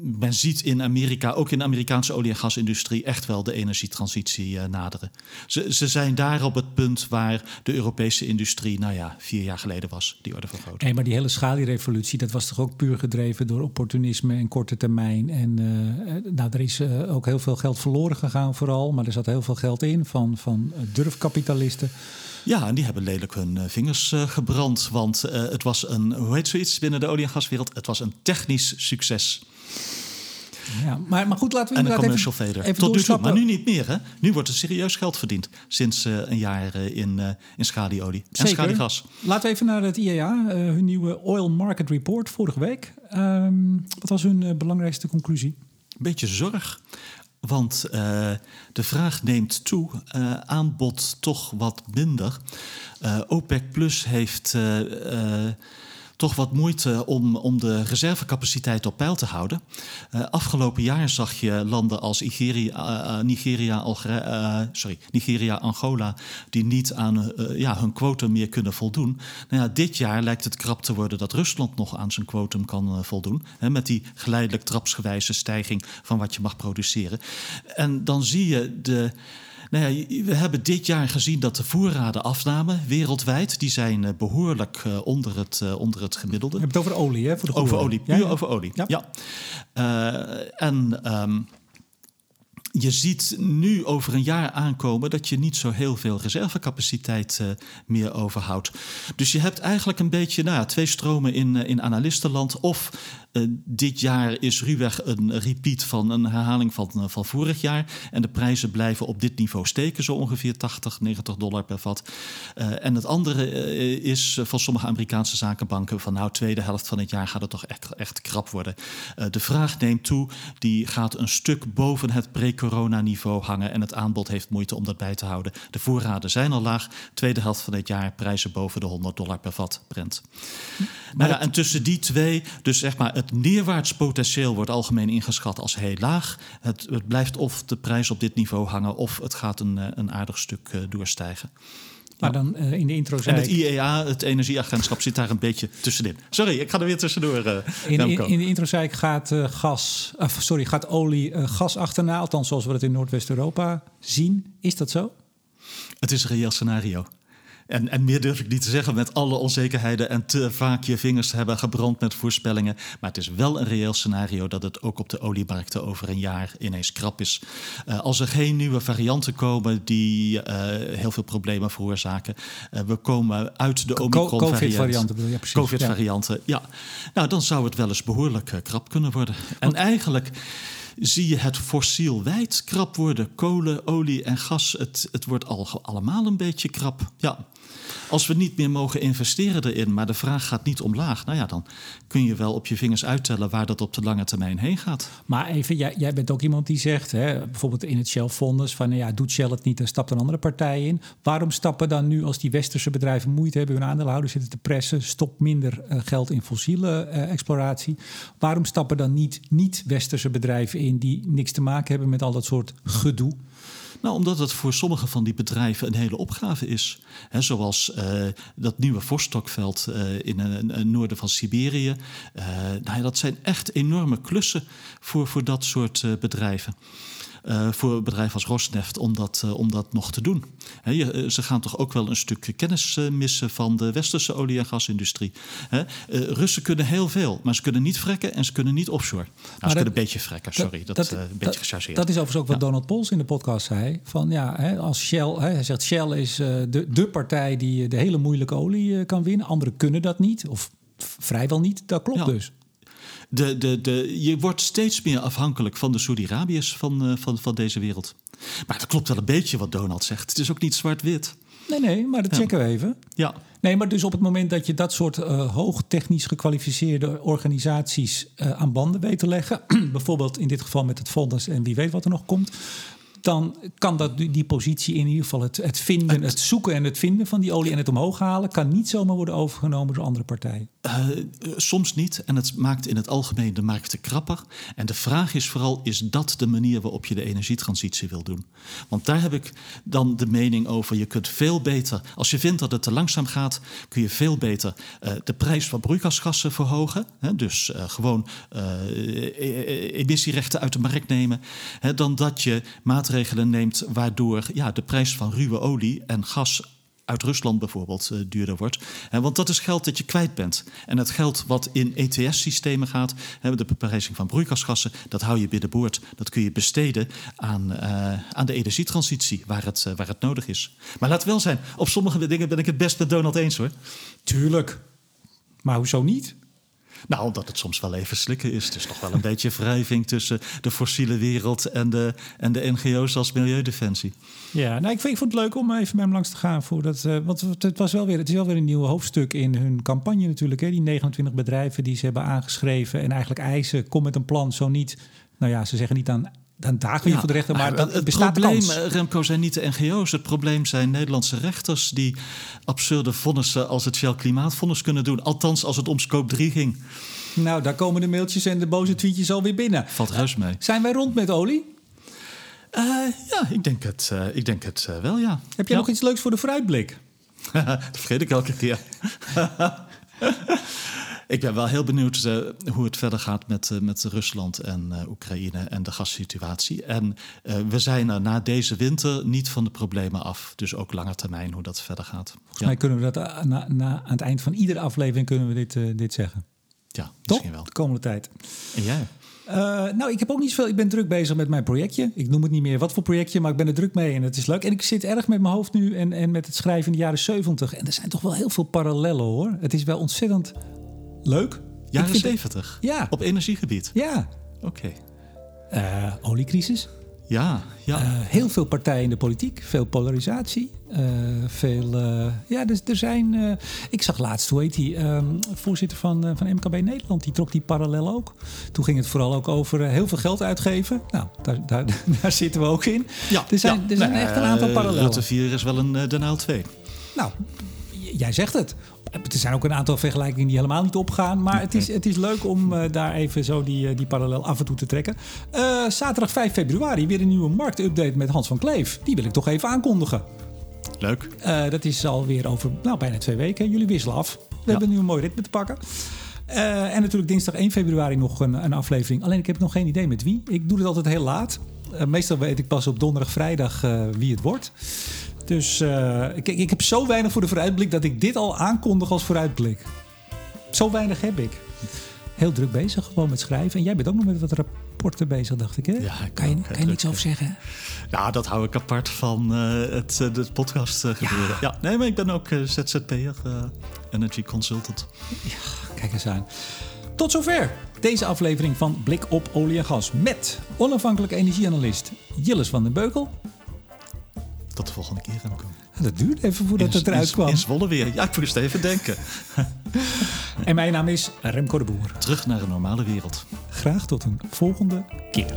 [SPEAKER 2] men ziet in Amerika, ook in de Amerikaanse olie- en gasindustrie, echt wel de energietransitie uh, naderen. Ze, ze, zijn daar op het punt waar de Europese industrie, nou ja, vier jaar geleden was, die orde van grootte.
[SPEAKER 1] Nee, maar die hele schalierevolutie, dat was toch ook puur gedreven door opportunisme en korte termijn. En uh, nou, er is uh, ook heel veel geld verloren gegaan, vooral, maar er zat heel veel geld in van, van durfkapitalisten.
[SPEAKER 2] Ja, en die hebben lelijk hun vingers uh, gebrand. Want uh, het was een, hoe heet zoiets binnen de olie- en gaswereld? Het was een technisch succes.
[SPEAKER 1] Ja, maar, maar goed, laten we
[SPEAKER 2] en een commercial even, fader. Tot nu toe, maar nu niet meer. Hè? Nu wordt er serieus geld verdiend sinds uh, een jaar uh, in, uh, in schalieolie en schaliegas.
[SPEAKER 1] Laten we even naar het IEA, hun nieuwe Oil Market Report vorige week. Um, wat was hun belangrijkste conclusie?
[SPEAKER 2] Beetje zorg. Want uh, de vraag neemt toe, uh, aanbod toch wat minder. Uh, OPEC Plus heeft toch wat moeite om, om de reservecapaciteit op peil te houden. Uh, afgelopen jaar zag je landen als Nigeria, uh, Nigeria, uh, sorry, Nigeria, Angola, die niet aan ja, hun quotum meer kunnen voldoen. Nou ja, dit jaar lijkt het krap te worden dat Rusland nog aan zijn quotum kan voldoen. Hè, met die geleidelijk trapsgewijze stijging van wat je mag produceren. En dan zie je de. Nou ja, we hebben dit jaar gezien dat de voorraden afnamen wereldwijd. Die zijn behoorlijk uh, onder, het, uh, onder het gemiddelde.
[SPEAKER 1] Je hebt het over olie, hè? Voor de
[SPEAKER 2] over olie, puur ja, ja. over olie. Ja. ja. Uh, en um, je ziet nu over een jaar aankomen dat je niet zo heel veel reservecapaciteit uh, meer overhoudt. Dus je hebt eigenlijk een beetje nou, twee stromen in, uh, in analistenland. Of uh, dit jaar is ruwweg een repeat van een herhaling van, van vorig jaar. En de prijzen blijven op dit niveau steken, zo ongeveer 80, 90 dollar per vat. en het andere is van sommige Amerikaanse zakenbanken van nou, tweede helft van het jaar gaat het toch echt, echt krap worden. de vraag neemt toe, die gaat een stuk boven het pre coronaniveau hangen en het aanbod heeft moeite om dat bij te houden. De voorraden zijn al laag. Tweede helft van dit jaar prijzen boven de 100 dollar per vat Brent. Maar nou ja, en tussen die twee, dus zeg maar het neerwaarts potentieel wordt algemeen ingeschat als heel laag. Het, het blijft of de prijs op dit niveau hangen of het gaat een, een aardig stuk uh, doorstijgen.
[SPEAKER 1] Maar dan uh, in de intro zei
[SPEAKER 2] En het IEA, het Energieagentschap, zit daar een beetje tussenin. Sorry, ik ga er weer tussendoor. Uh,
[SPEAKER 1] in, in, in, de intro zei ik, gaat, uh, gas, sorry, gaat olie gas achterna? Althans, zoals we het in Noordwest-Europa zien. Is dat zo?
[SPEAKER 2] Het is een reëel scenario. En, en meer durf ik niet te zeggen met alle onzekerheden en te vaak je vingers hebben gebrand met voorspellingen. Maar het is wel een reëel scenario dat het ook op de oliemarkten over een jaar ineens krap is. Uh, als er geen nieuwe varianten komen die uh, heel veel problemen veroorzaken. Uh, we komen uit de Omicron-variant.
[SPEAKER 1] COVID-varianten? Precies.
[SPEAKER 2] COVID-varianten, ja. ja. Nou, dan zou het wel eens behoorlijk krap kunnen worden. En eigenlijk zie je het fossiel wijd krap worden. Kolen, olie en gas, het, het wordt al, allemaal een beetje krap. Ja. Als we niet meer mogen investeren erin, maar de vraag gaat niet omlaag, nou ja, dan kun je wel op je vingers uittellen waar dat op de lange termijn heen gaat.
[SPEAKER 1] Maar even, jij, jij bent ook iemand die zegt, hè, bijvoorbeeld in het Shell-fonds, van nou ja, doet Shell het niet, dan stapt een andere partij in. Waarom stappen dan nu, als die westerse bedrijven moeite hebben hun aandeelhouders zitten te pressen, stop minder uh, geld in fossiele uh, exploratie? Waarom stappen dan niet niet-westerse bedrijven in die niks te maken hebben met al dat soort gedoe?
[SPEAKER 2] Nou, omdat het voor sommige van die bedrijven een hele opgave is. Zoals uh, dat nieuwe Vostokveld uh, in het noorden van Siberië. Nou, dat zijn echt enorme klussen voor, voor dat soort bedrijven. Uh, voor een bedrijf als Rosneft om dat, uh, om dat nog te doen. He, je, ze gaan toch ook wel een stuk kennis missen van de westerse olie- en gasindustrie. He, Russen kunnen heel veel, maar ze kunnen niet frekken en ze kunnen niet offshore. Nou, ze dat, kunnen een beetje frekken, sorry. Dat, dat, een beetje gechargeerd.
[SPEAKER 1] Dat is overigens ook wat ja. Donald Pols in de podcast zei. Van ja, als Shell, hij zegt Shell is de, de partij die de hele moeilijke olie kan winnen. Anderen kunnen dat niet, of vrijwel niet. Dat klopt ja. dus
[SPEAKER 2] de, de, de, je wordt steeds meer afhankelijk van de Saudi-Arabiërs van, uh, van, van deze wereld. Maar dat klopt wel een beetje wat Donald zegt. Het is ook niet zwart-wit.
[SPEAKER 1] Nee, nee, maar dat checken we even.
[SPEAKER 2] Ja.
[SPEAKER 1] Nee, maar dus op het moment dat je dat soort uh, hoog technisch gekwalificeerde organisaties uh, aan banden weet te leggen, bijvoorbeeld in dit geval met het fonds en wie weet wat er nog komt, dan kan dat, die positie in ieder geval het, het vinden, het zoeken en het vinden van die olie en het omhoog halen, kan niet zomaar worden overgenomen door andere partijen.
[SPEAKER 2] Uh, soms niet. En het maakt in het algemeen de markten krapper. En de vraag is vooral: is dat de manier waarop je de energietransitie wil doen? Want daar heb ik dan de mening over. Je kunt veel beter, als je vindt dat het te langzaam gaat, kun je veel beter uh, de prijs van broeikasgassen verhogen. Hè, dus gewoon emissierechten uit de markt nemen. Hè, dan dat je maatregelen neemt waardoor ja, de prijs van ruwe olie en gas uit Rusland bijvoorbeeld uh, duurder wordt. Want dat is geld dat je kwijt bent. En het geld wat in ETS-systemen gaat, de beprijzing van broeikasgassen, dat hou je binnenboord. Dat kun je besteden aan, uh, aan de energietransitie, waar het, uh, waar het nodig is. Maar laat wel zijn, op sommige dingen ben ik het best met Donald eens hoor.
[SPEAKER 1] Tuurlijk. Maar hoezo niet?
[SPEAKER 2] Nou, omdat het soms wel even slikken is. Het is toch wel een beetje wrijving tussen de fossiele wereld en de, en de NGO's als Milieudefensie.
[SPEAKER 1] Ja, nou, ik, vind, vond het leuk om even bij hem langs te gaan. Voor dat, uh, want het, was wel weer, het is wel weer een nieuw hoofdstuk in hun campagne natuurlijk. Hè? Die 29 bedrijven die ze hebben aangeschreven en eigenlijk eisen, kom met een plan, zo niet. Nou ja, ze zeggen niet aan dan ja, voor de rechter. Maar, maar
[SPEAKER 2] het
[SPEAKER 1] bestaat
[SPEAKER 2] probleem,
[SPEAKER 1] kans.
[SPEAKER 2] Remco, zijn niet de NGO's. Het probleem zijn Nederlandse rechters die absurde vonnissen als het Shell Klimaatfonds kunnen doen. Althans, als het om scope 3 ging.
[SPEAKER 1] Nou, daar komen de mailtjes en de boze tweetjes alweer binnen.
[SPEAKER 2] Valt ruis mee.
[SPEAKER 1] Zijn wij rond met olie?
[SPEAKER 2] Uh, ja, ik denk het, uh, ik denk het uh, wel, ja.
[SPEAKER 1] Heb je
[SPEAKER 2] ja.
[SPEAKER 1] nog iets leuks voor de vooruitblik?
[SPEAKER 2] dat vergeet ik elke keer. ik ben wel heel benieuwd uh, hoe het verder gaat met, uh, met Rusland en uh, Oekraïne en de gassituatie. En we zijn er na deze winter niet van de problemen af. Dus ook langer termijn hoe dat verder gaat.
[SPEAKER 1] Volgens ja. mij kunnen we dat na, na, aan het eind van iedere aflevering kunnen we dit, dit zeggen.
[SPEAKER 2] Ja,
[SPEAKER 1] Toch?
[SPEAKER 2] wel.
[SPEAKER 1] De komende tijd.
[SPEAKER 2] En jij?
[SPEAKER 1] Nou, ik heb ook niet zoveel. Ik ben druk bezig met mijn projectje. Ik noem het niet meer wat voor projectje, maar ik ben er druk mee en het is leuk. En ik zit erg met mijn hoofd nu en, en met het schrijven in de jaren 70. En er zijn toch wel heel veel parallellen hoor. Het is wel ontzettend leuk.
[SPEAKER 2] Jaren 70?
[SPEAKER 1] Ja.
[SPEAKER 2] Op energiegebied?
[SPEAKER 1] Ja.
[SPEAKER 2] Oké. Okay.
[SPEAKER 1] Uh, oliecrisis.
[SPEAKER 2] Ja, ja.
[SPEAKER 1] Uh, heel veel partijen in de politiek, veel polarisatie. Uh, veel, ja, dus er zijn. ik zag laatst, hoe heet die, um, voorzitter van, van MKB Nederland, die trok die parallel ook. Toen ging het vooral ook over heel veel geld uitgeven. Nou, daar, daar, daar zitten we ook in.
[SPEAKER 2] Ja,
[SPEAKER 1] er zijn,
[SPEAKER 2] ja.
[SPEAKER 1] er zijn
[SPEAKER 2] nee,
[SPEAKER 1] echt een aantal parallellen.
[SPEAKER 2] Rutte 4 is wel een Den 2.
[SPEAKER 1] Nou, jij zegt het. Er zijn ook een aantal vergelijkingen die helemaal niet opgaan. Maar het is, het is leuk om uh, daar even zo die, uh, die parallel af en toe te trekken. Uh, zaterdag 5 februari weer een nieuwe marktupdate met Hans van Kleef. Die wil ik toch even aankondigen.
[SPEAKER 2] Leuk.
[SPEAKER 1] dat is alweer over nou, bijna twee weken. Jullie wisselen af. We ja. hebben nu een mooi ritme te pakken. Uh, en natuurlijk dinsdag 1 februari nog een, een, aflevering. Alleen ik heb nog geen idee met wie. Ik doe het altijd heel laat. Uh, meestal weet ik pas op donderdag, vrijdag uh, wie het wordt. Dus ik, ik heb zo weinig voor de vooruitblik dat ik dit al aankondig als vooruitblik. Zo weinig heb ik. Heel druk bezig gewoon met schrijven. En jij bent ook nog met wat rapporten bezig, dacht ik. Hè?
[SPEAKER 2] Ja, ik
[SPEAKER 1] kan je, kan je niks over zeggen?
[SPEAKER 2] Nou, dat hou ik apart van uh, het, uh, het podcast uh, gebeuren. Ja. ja. nee, maar ik ben ook ZZP'er, energy consultant.
[SPEAKER 1] Ja, kijk eens aan. Tot zover deze aflevering van Blik op olie en gas met onafhankelijke energieanalist Jilles van den Beukel.
[SPEAKER 2] Tot de volgende keer, Remco.
[SPEAKER 1] Dat duurde even voordat het eruit kwam.
[SPEAKER 2] In Zwolle weer. Ja, ik moest even denken.
[SPEAKER 1] En mijn naam is Remco de Boer.
[SPEAKER 2] Terug naar een normale wereld.
[SPEAKER 1] Graag tot een volgende keer.